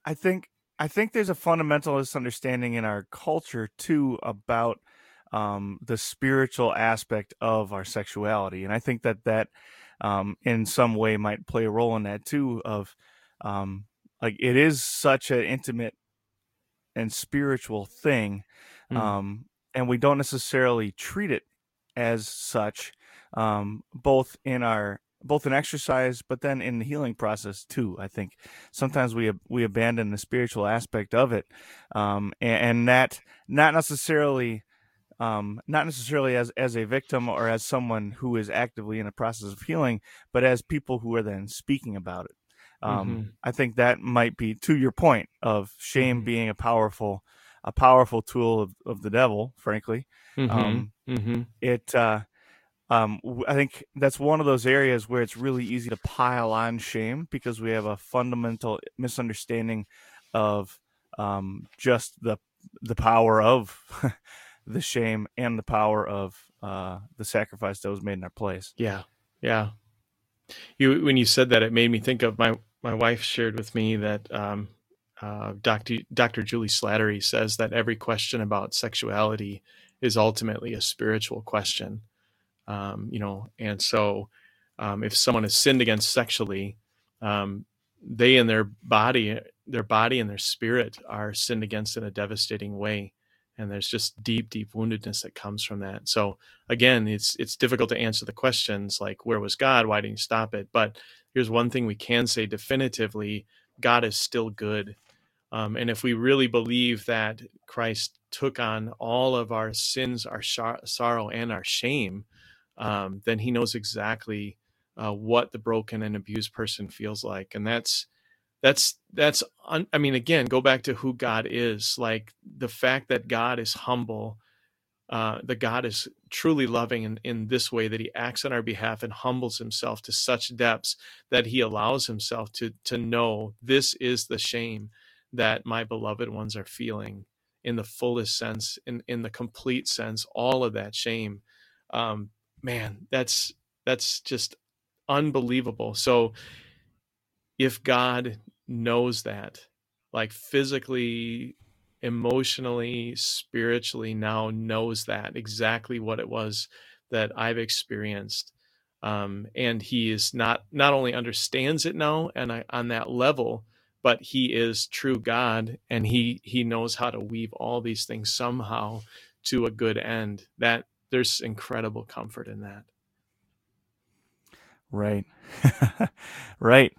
I think I think there's a fundamental misunderstanding in our culture too about um, the spiritual aspect of our sexuality, and I think that that um, in some way might play a role in that too. Of um, like it is such an intimate and spiritual thing, mm. and we don't necessarily treat it as such, um, both in our both in exercise, but then in the healing process too. I think sometimes we we abandon the spiritual aspect of it, um, and, and, that not necessarily. Um, not necessarily as as a victim or as someone who is actively in a process of healing, but as people who are then speaking about it. Um, mm-hmm. I think that might be to your point of shame mm-hmm. being a powerful, a powerful tool of, of the devil. Frankly, mm-hmm. Um, mm-hmm. it uh, um, I think that's one of those areas where it's really easy to pile on shame because we have a fundamental misunderstanding of um, just the the power of the shame and the power of uh, the sacrifice that was made in our place. Yeah, yeah. You when you said that, it made me think of my my wife shared with me that um, uh, Dr. Dr. Juli Slattery says that every question about sexuality is ultimately a spiritual question. Um, you know, and so um, if someone has sinned against sexually, um, they and their body, their body and their spirit are sinned against in a devastating way and there's just deep deep woundedness that comes from that so again it's it's difficult to answer the questions like where was god why didn't you stop it but here's one thing we can say definitively god is still good. Um, and if we really believe that christ took on all of our sins our sorrow and our shame um, then he knows exactly uh, what the broken and abused person feels like. And that's that's that's i mean again go back to who god is. Like the fact that god is humble uh the god is truly loving in, in this way that he acts on our behalf and humbles himself to such depths that he allows himself to to know this is the shame that my beloved ones are feeling in the fullest sense in in the complete sense all of that shame. Um man that's that's just unbelievable. So if god knows that like physically emotionally spiritually now knows that exactly what it was that i've experienced um, and he is not not only understands it now and I, on that level but he is true god and he he knows how to weave all these things somehow to a good end. That there's incredible comfort in that. Right. Right.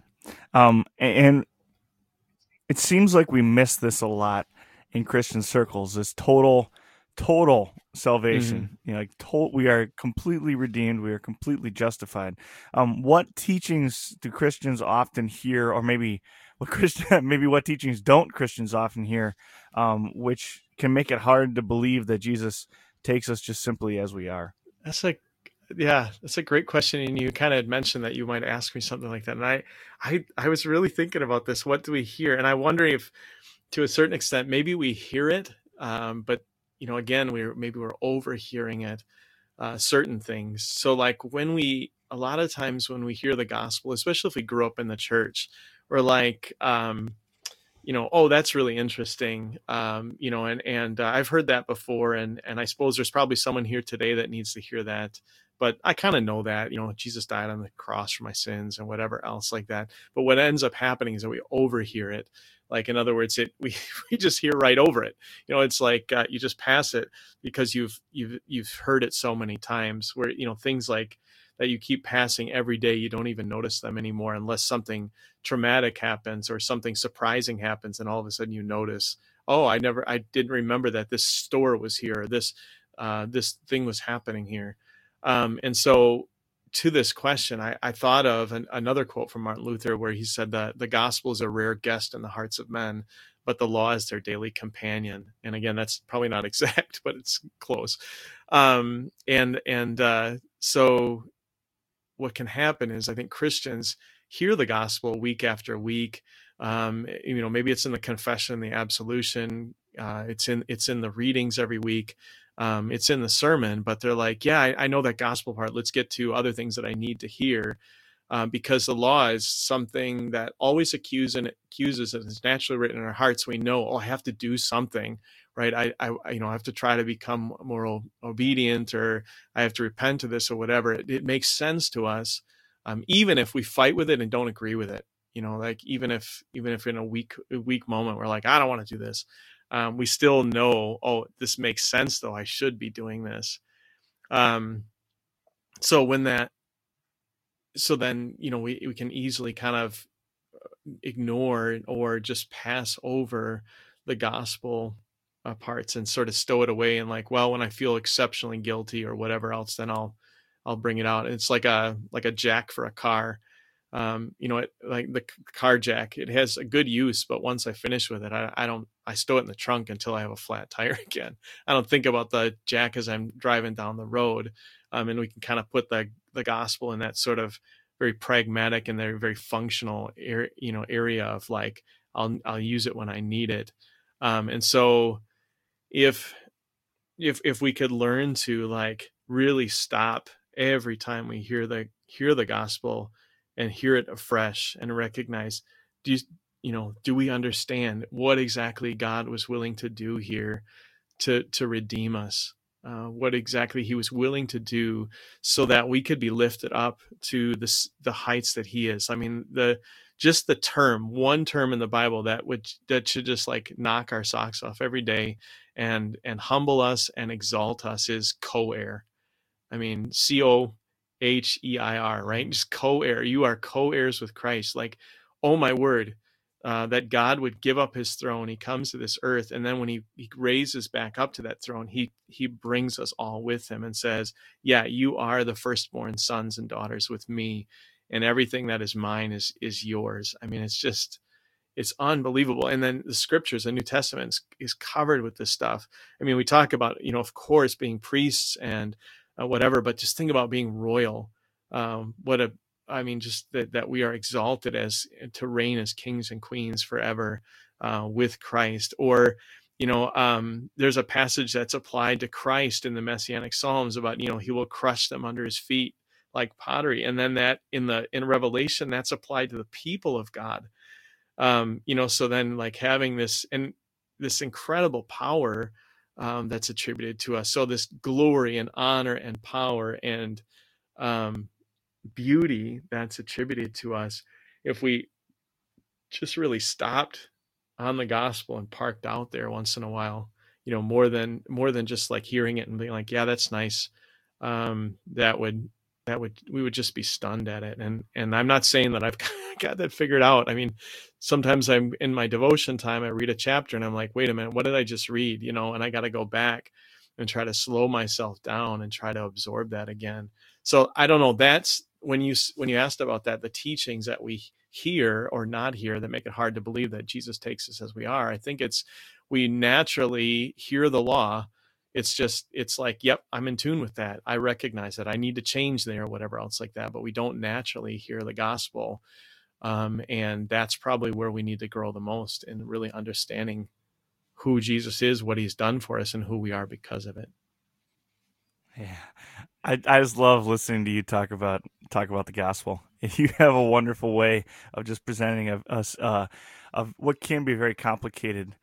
Um and it seems like we miss this a lot in Christian circles. This total, total salvation. Mm-hmm. You know, like to- we are completely redeemed. We are completely justified. Um, what teachings do Christians often hear, or maybe what Christian, maybe what teachings don't Christians often hear, um, which can make it hard to believe that Jesus takes us just simply as we are. That's like yeah, that's a great question. And you kind of mentioned that you might ask me something like that. And I, I, I was really thinking about this. What do we hear? And I wonder if, to a certain extent, maybe we hear it, um, but you know, again, we're maybe we're overhearing it, uh, certain things. So, like when we, a lot of times when we hear the gospel, especially if we grew up in the church, we're like, um, you know, oh, that's really interesting. Um, you know, and and uh, I've heard that before, and and I suppose there's probably someone here today that needs to hear that but I kind of know that, you know, Jesus died on the cross for my sins and whatever else like that. But what ends up happening is that we overhear it. Like in other words, it we we just hear right over it. You know, it's like uh, you just pass it because you've you've you've heard it so many times. Where you know things like that you keep passing every day, you don't even notice them anymore unless something traumatic happens or something surprising happens, and all of a sudden you notice, oh, I never, I didn't remember that this store was here, or this uh, this thing was happening here. Um, and so, to this question, I, I thought of an, another quote from Martin Luther where he said that the gospel is a rare guest in the hearts of men, but the law is their daily companion. And again, that's probably not exact, but it's close. Um, and and uh, so, what can happen is I think Christians hear the gospel week after week. Um, you know, maybe it's in the confession, the absolution. Uh, it's in it's in the readings every week um, it's in the sermon, but they're like, yeah, I, I, know that gospel part. Let's get to other things that I need to hear. Um, because the law is something that always accuses and accuses and it's naturally written in our hearts. We know, oh, I have to do something, right? I, I, you know, I have to try to become more obedient, or I have to repent to this, or whatever. It, it makes sense to us, um, even if we fight with it and don't agree with it. You know, like even if even if in a weak weak moment we're like, I don't want to do this, um, we still know, oh, this makes sense though. I should be doing this. Um, so when that, so then you know we we can easily kind of uh, ignore or just pass over the gospel uh, parts and sort of stow it away and like, well, when I feel exceptionally guilty or whatever else, then I'll I'll bring it out. It's like a like a jack for a car um, you know, it, like the car jack, it has a good use, but once I finish with it, I, I, don't, I stow it in the trunk until I have a flat tire again. I don't think about the jack as I'm driving down the road. Um, and we can kind of put the, the gospel in that sort of very pragmatic and very, very functional, er, you know, area of like, I'll, I'll use it when I need it. Um, and so if, if if we could learn to like really stop every time we hear the hear the gospel and hear it afresh and recognize do you you know do we understand what exactly god was willing to do here to to redeem us? Uh, what exactly he was willing to do so that we could be lifted up to the the heights that he is? I mean the just the term one term in the bible that would that should just like knock our socks off every day and and humble us and exalt us is co-heir. I mean c-o H E I R, right? Just co heir. You are co heirs with Christ. Like, oh my word, uh, that God would give up his throne. He comes to this earth. And then when he, he raises back up to that throne, he, he brings us all with him and says, Yeah, you are the firstborn sons and daughters with me. And everything that is mine is, is yours. I mean, it's just, it's unbelievable. And then the scriptures, the New Testament is, is covered with this stuff. I mean, we talk about, you know, of course, being priests and uh, whatever. But just think about being royal. Um, what a, I mean, just that, that we are exalted as to reign as kings and queens forever uh, with Christ. Or, you know, um, there's a passage that's applied to Christ in the Messianic Psalms about, you know, he will crush them under his feet like pottery. And then that in the in Revelation, that's applied to the people of God. Um, you know, so then like having this and this incredible power um, that's attributed to us. So this glory and honor and power and um, beauty that's attributed to us, if we just really stopped on the gospel and parked out there once in a while, you know, more than more than just like hearing it and being like, yeah, that's nice. Um, that would that would we would just be stunned at it. And and i'm not saying that i've got that figured out. I mean sometimes i'm in my devotion time i read a chapter and i'm like wait a minute what did i just read? You know and i got to go back and try to slow myself down and try to absorb that again. So i don't know that's when you when you asked about that the teachings that we hear or not hear that make it hard to believe that jesus takes us as we are i think it's we naturally hear the law it's just it's like yep i'm in tune with that. I recognize that. I need to change there whatever else like that but we don't naturally hear the gospel um, and that's probably where we need to grow the most in really understanding who jesus is what he's done for us and who we are because of it. Yeah. I, I just love listening to you talk about talk about the gospel. You have a wonderful way of just presenting us uh, of what can be very complicated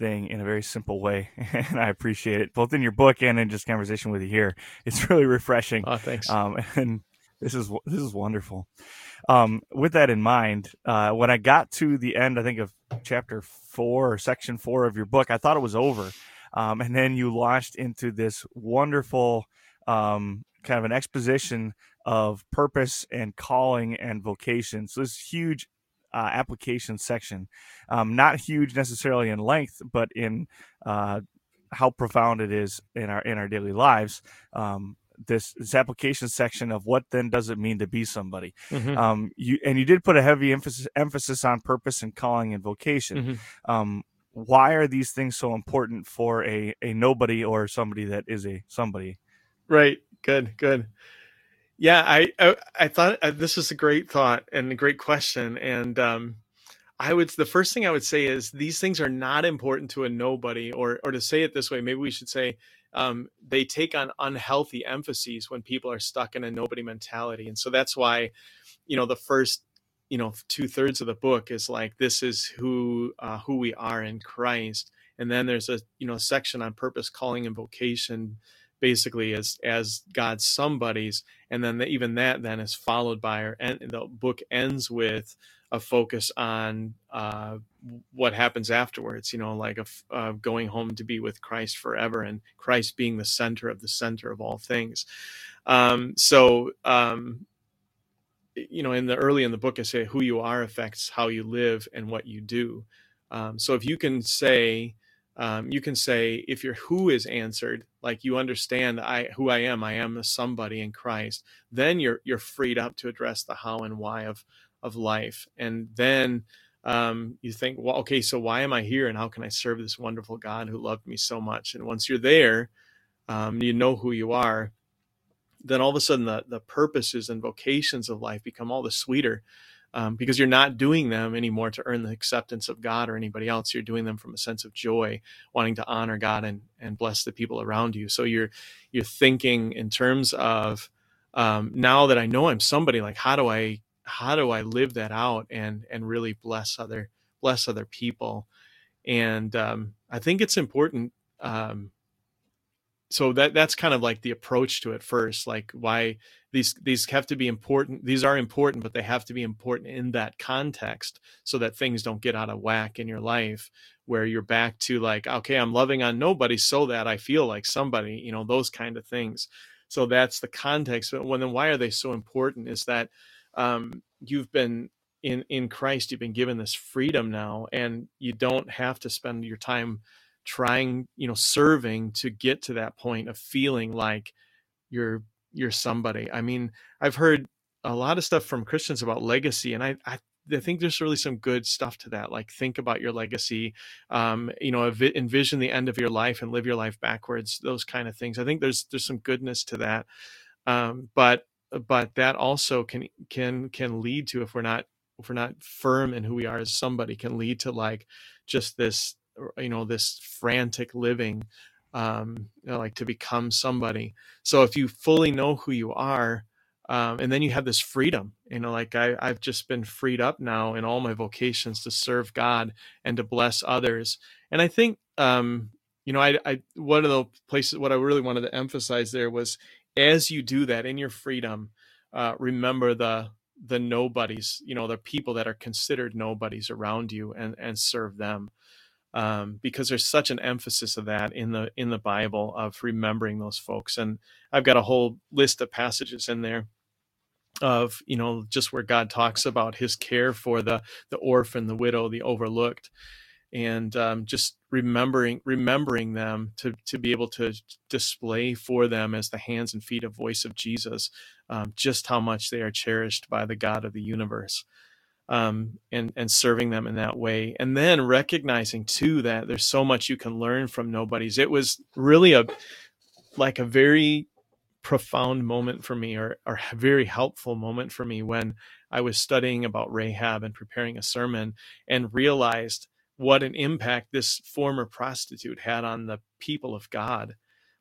thing in a very simple way, and I appreciate it both in your book and in just conversation with you here. It's really refreshing. Oh, thanks. Um, and this is this is wonderful. Um, with that in mind, uh, when I got to the end, I think of chapter four or section four of your book, I thought it was over, um, and then you launched into this wonderful um, kind of an exposition of purpose and calling and vocation. So this huge uh, application section. Um, not huge necessarily in length, but in uh, how profound it is in our in our daily lives. Um, this this application section of what then does it mean to be somebody. Mm-hmm. Um, you and you did put a heavy emphasis emphasis on purpose and calling and vocation. Mm-hmm. Um, why are these things so important for a a nobody or somebody that is a somebody? Right. Good. Good. Yeah, I I, I thought uh, this was a great thought and a great question, and um, I would the first thing I would say is these things are not important to a nobody, or or to say it this way, maybe we should say um, they take on unhealthy emphases when people are stuck in a nobody mentality, and so that's why, you know, the first you know two thirds of the book is like this is who uh, who we are in Christ, and then there's a you know section on purpose, calling, and vocation basically as as God's somebodies, and then the, even that then is followed by our and the book ends with a focus on uh, what happens afterwards. You know, like a, uh, going home to be with Christ forever, and Christ being the center of the center of all things. Um, so. Um, you know, in the early in the book, I say who you are affects how you live and what you do. Um, so if you can say, um, you can say if your who is answered like you understand i who i am i am somebody in christ then you're you're freed up to address the how and why of of life. And then um, you think well okay so why am i here and how can i serve this wonderful god who loved me so much? And once you're there um, you know who you are then all of a sudden the, the purposes and vocations of life become all the sweeter um, because you're not doing them anymore to earn the acceptance of God or anybody else. You're doing them from a sense of joy, wanting to honor God and and bless the people around you. So you're you're thinking in terms of um, now that I know I'm somebody, like how do I how do I live that out and and really bless other bless other people? And um, I think it's important. Um, so that that's kind of like the approach to it first like why these these have to be important these are important but they have to be important in that context so that things don't get out of whack in your life where you're back to like okay i'm loving on nobody so that i feel like somebody you know those kind of things. So that's the context but when then why are they so important is that um, you've been in in christ you've been given this freedom now and you don't have to spend your time trying you know serving to get to that point of feeling like you're you're somebody. I mean i've heard a lot of stuff from christians about legacy and i i, I think there's really some good stuff to that like think about your legacy um, you know envision the end of your life and live your life backwards those kind of things. I think there's there's some goodness to that um, but but that also can can can lead to if we're not if we're not firm in who we are as somebody can lead to like just this you know this frantic living um you know, like to become somebody. So if you fully know who you are um, and then you have this freedom you know like I, i've just been freed up now in all my vocations to serve god and to bless others. And i think um you know i i one of the places what i really wanted to emphasize there was as you do that in your freedom uh remember the the nobodies you know the people that are considered nobodies around you and and serve them um, because there's such an emphasis of that in the in the Bible of remembering those folks. And I've got a whole list of passages in there of you know just where God talks about His care for the the orphan, the widow, the overlooked, and um, just remembering remembering them to to be able to display for them as the hands and feet of voice of Jesus, um, just how much they are cherished by the God of the universe um, and and serving them in that way, and then recognizing too that there's so much you can learn from nobodies. It was really a like a very profound moment for me, or or a very helpful moment for me when I was studying about Rahab and preparing a sermon, and realized what an impact this former prostitute had on the people of God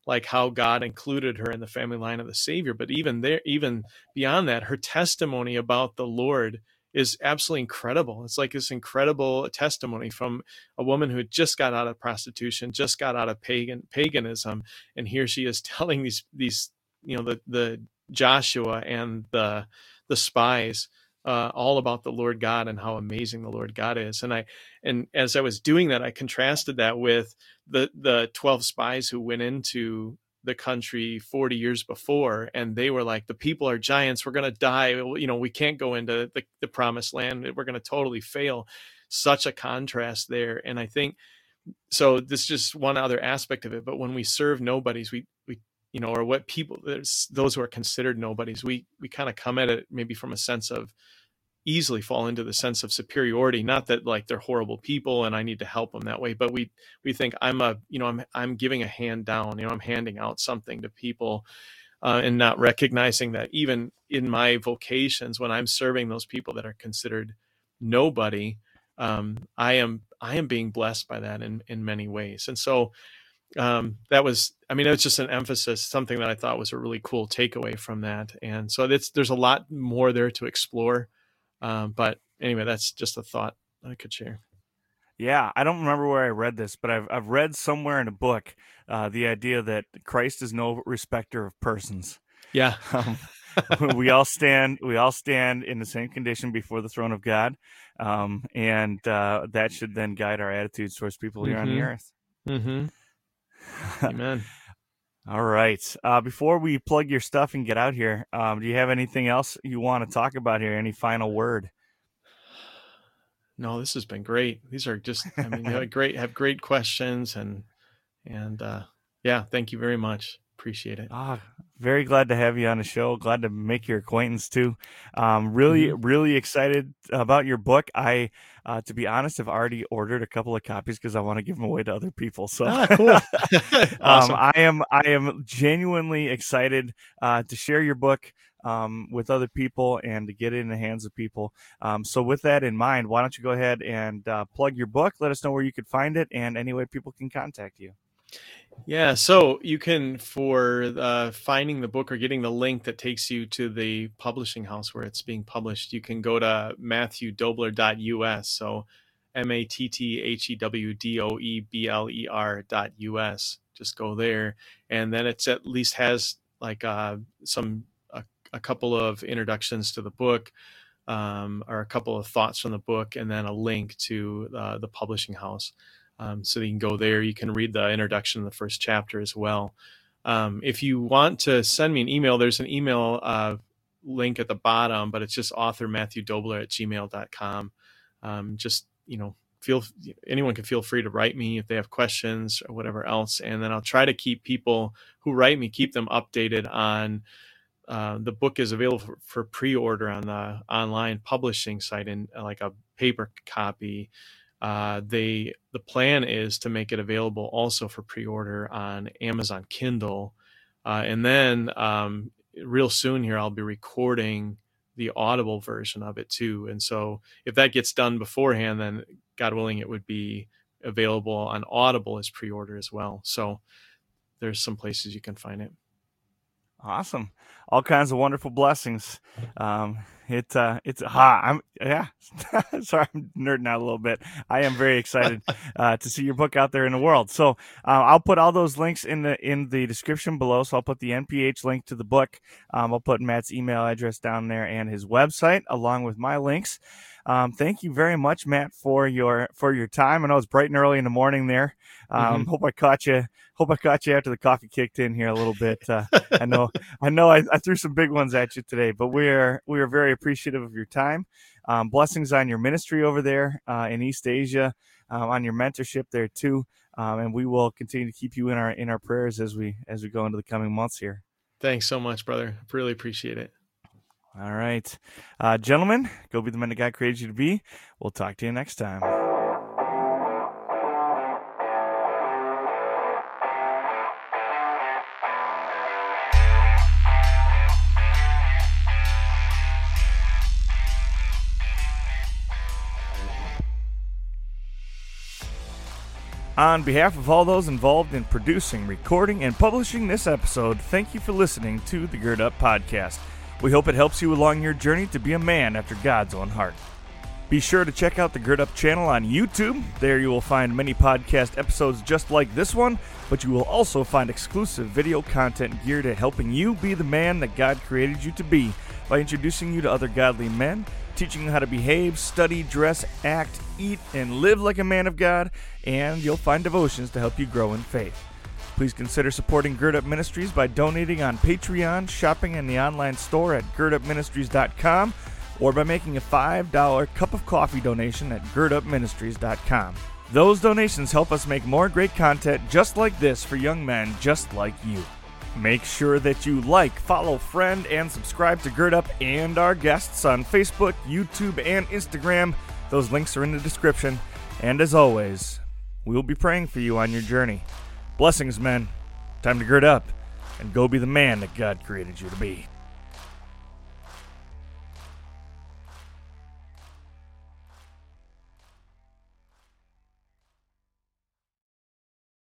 like how God included her in the family line of the Savior. But even there, even beyond that, her testimony about the Lord is absolutely incredible. It's like this incredible testimony from a woman who just got out of prostitution, just got out of pagan paganism, and here she is telling these these you know the the Joshua and the the spies uh, all about the Lord God and how amazing the Lord God is. And I and as I was doing that, I contrasted that with the the twelve spies who went into the country 40 years before and they were like the people are giants. We're going to die you know we can't go into the, the promised land. We're going to totally fail. Such a contrast there and i think so this is just one other aspect of it but when we serve nobodies we we you know or what people there's those who are considered nobodies we we kind of come at it maybe from a sense of easily fall into the sense of superiority. Not that like they're horrible people and i need to help them that way but we we think i'm a you know i'm i'm giving a hand down you know i'm handing out something to people uh, and not recognizing that even in my vocations when i'm serving those people that are considered nobody um, i am i am being blessed by that in in many ways. And so um, that was i mean it was just an emphasis something that i thought was a really cool takeaway from that. And so it's there's a lot more there to explore um, but anyway, that's just a thought I could share. Yeah, I don't remember where I read this, but I've I've read somewhere in a book uh, the idea that Christ is no respecter of persons. Yeah, um, we all stand we all stand in the same condition before the throne of God, um, and uh, that should then guide our attitudes towards people here mm-hmm. on the mm-hmm. earth. Mm-hmm. Amen. All right. Uh, before we plug your stuff and get out here, um, do you have anything else you want to talk about here? Any final word? No, this has been great. These are just, I mean, you have great, have great questions and, and, uh, yeah, thank you very much. Appreciate it. Ah, very glad to have you on the show. Glad to make your acquaintance too. Um, really, mm-hmm. really excited about your book. I, uh, to be honest, have already ordered a couple of copies because I want to give them away to other people. So, ah, cool. Um, awesome. um, I am, I am genuinely excited uh, to share your book. um, with other people and to get it in the hands of people. Um, so, with that in mind, why don't you go ahead and uh, plug your book? Let us know where you could find it and any way people can contact you. Yeah, so you can for uh, finding the book or getting the link that takes you to the publishing house where it's being published. You can go to matthewdoebler.us. So M A T T H E W D O E B L E R US. Just go there, and then it's at least has like uh, some a, a, couple of introductions to the book, um, or a couple of thoughts from the book, and then a link to uh, the publishing house. Um, so you can go there. You can read the introduction in the first chapter as well. Um, if you want to send me an email, there's an email uh, link at the bottom, but it's just author Matthew Doebler at gmail.com. Um, just, you know, feel anyone can feel free to write me if they have questions or whatever else. And then I'll try to keep people who write me, keep them updated on uh, the book is available for, for, pre-order on the online publishing site in like a paper copy uh, they the plan is to make it available also for pre-order on Amazon Kindle, uh, and then um, real soon here I'll be recording the Audible version of it too. And so if that gets done beforehand, then God willing, it would be available on Audible as pre-order as well. So there's some places you can find it. Awesome. All kinds of wonderful blessings. Um, it uh, it's hot. I'm yeah. Sorry, I'm nerding out a little bit. I am very excited uh, to see your book out there in the world. So uh, I'll put all those links in the in the description below. So I'll put the NPH link to the book. Um, I'll put Matt's email address down there and his website along with my links. Um, thank you very much, Matt, for your for your time. I know it's bright and early in the morning there. Um, mm-hmm. Hope I caught you. Hope I caught you after the coffee kicked in here a little bit. Uh, I know, I know, I, I, threw some big ones at you today, but we are we are very appreciative of your time. Um, blessings on your ministry over there uh, in East Asia, um, on your mentorship there too, um, and we will continue to keep you in our in our prayers as we as we go into the coming months here. Thanks so much, brother. Really appreciate it. All right. Uh, gentlemen, go be the men that God created you to be. We'll talk to you next time. On behalf of all those involved in producing, recording, and publishing this episode, thank you for listening to the Gird Up Podcast. We hope it helps you along your journey to be a man after God's own heart. Be sure to check out the Gird Up channel on YouTube. There you will find many podcast episodes just like this one, but you will also find exclusive video content geared at helping you be the man that God created you to be by introducing you to other godly men, teaching you how to behave, study, dress, act, eat, and live like a man of God, and you'll find devotions to help you grow in faith. Please consider supporting Gird Up Ministries by donating on Patreon, shopping in the online store at girdupministries.com, or by making a $5 cup of coffee donation at girdupministries.com. Those donations help us make more great content just like this for young men just like you. Make sure that you like, follow, friend, and subscribe to Gird Up and our guests on Facebook, YouTube, and Instagram. Those links are in the description. And as always, we will be praying for you on your journey. Blessings, men. Time to gird up and go be the man that God created you to be.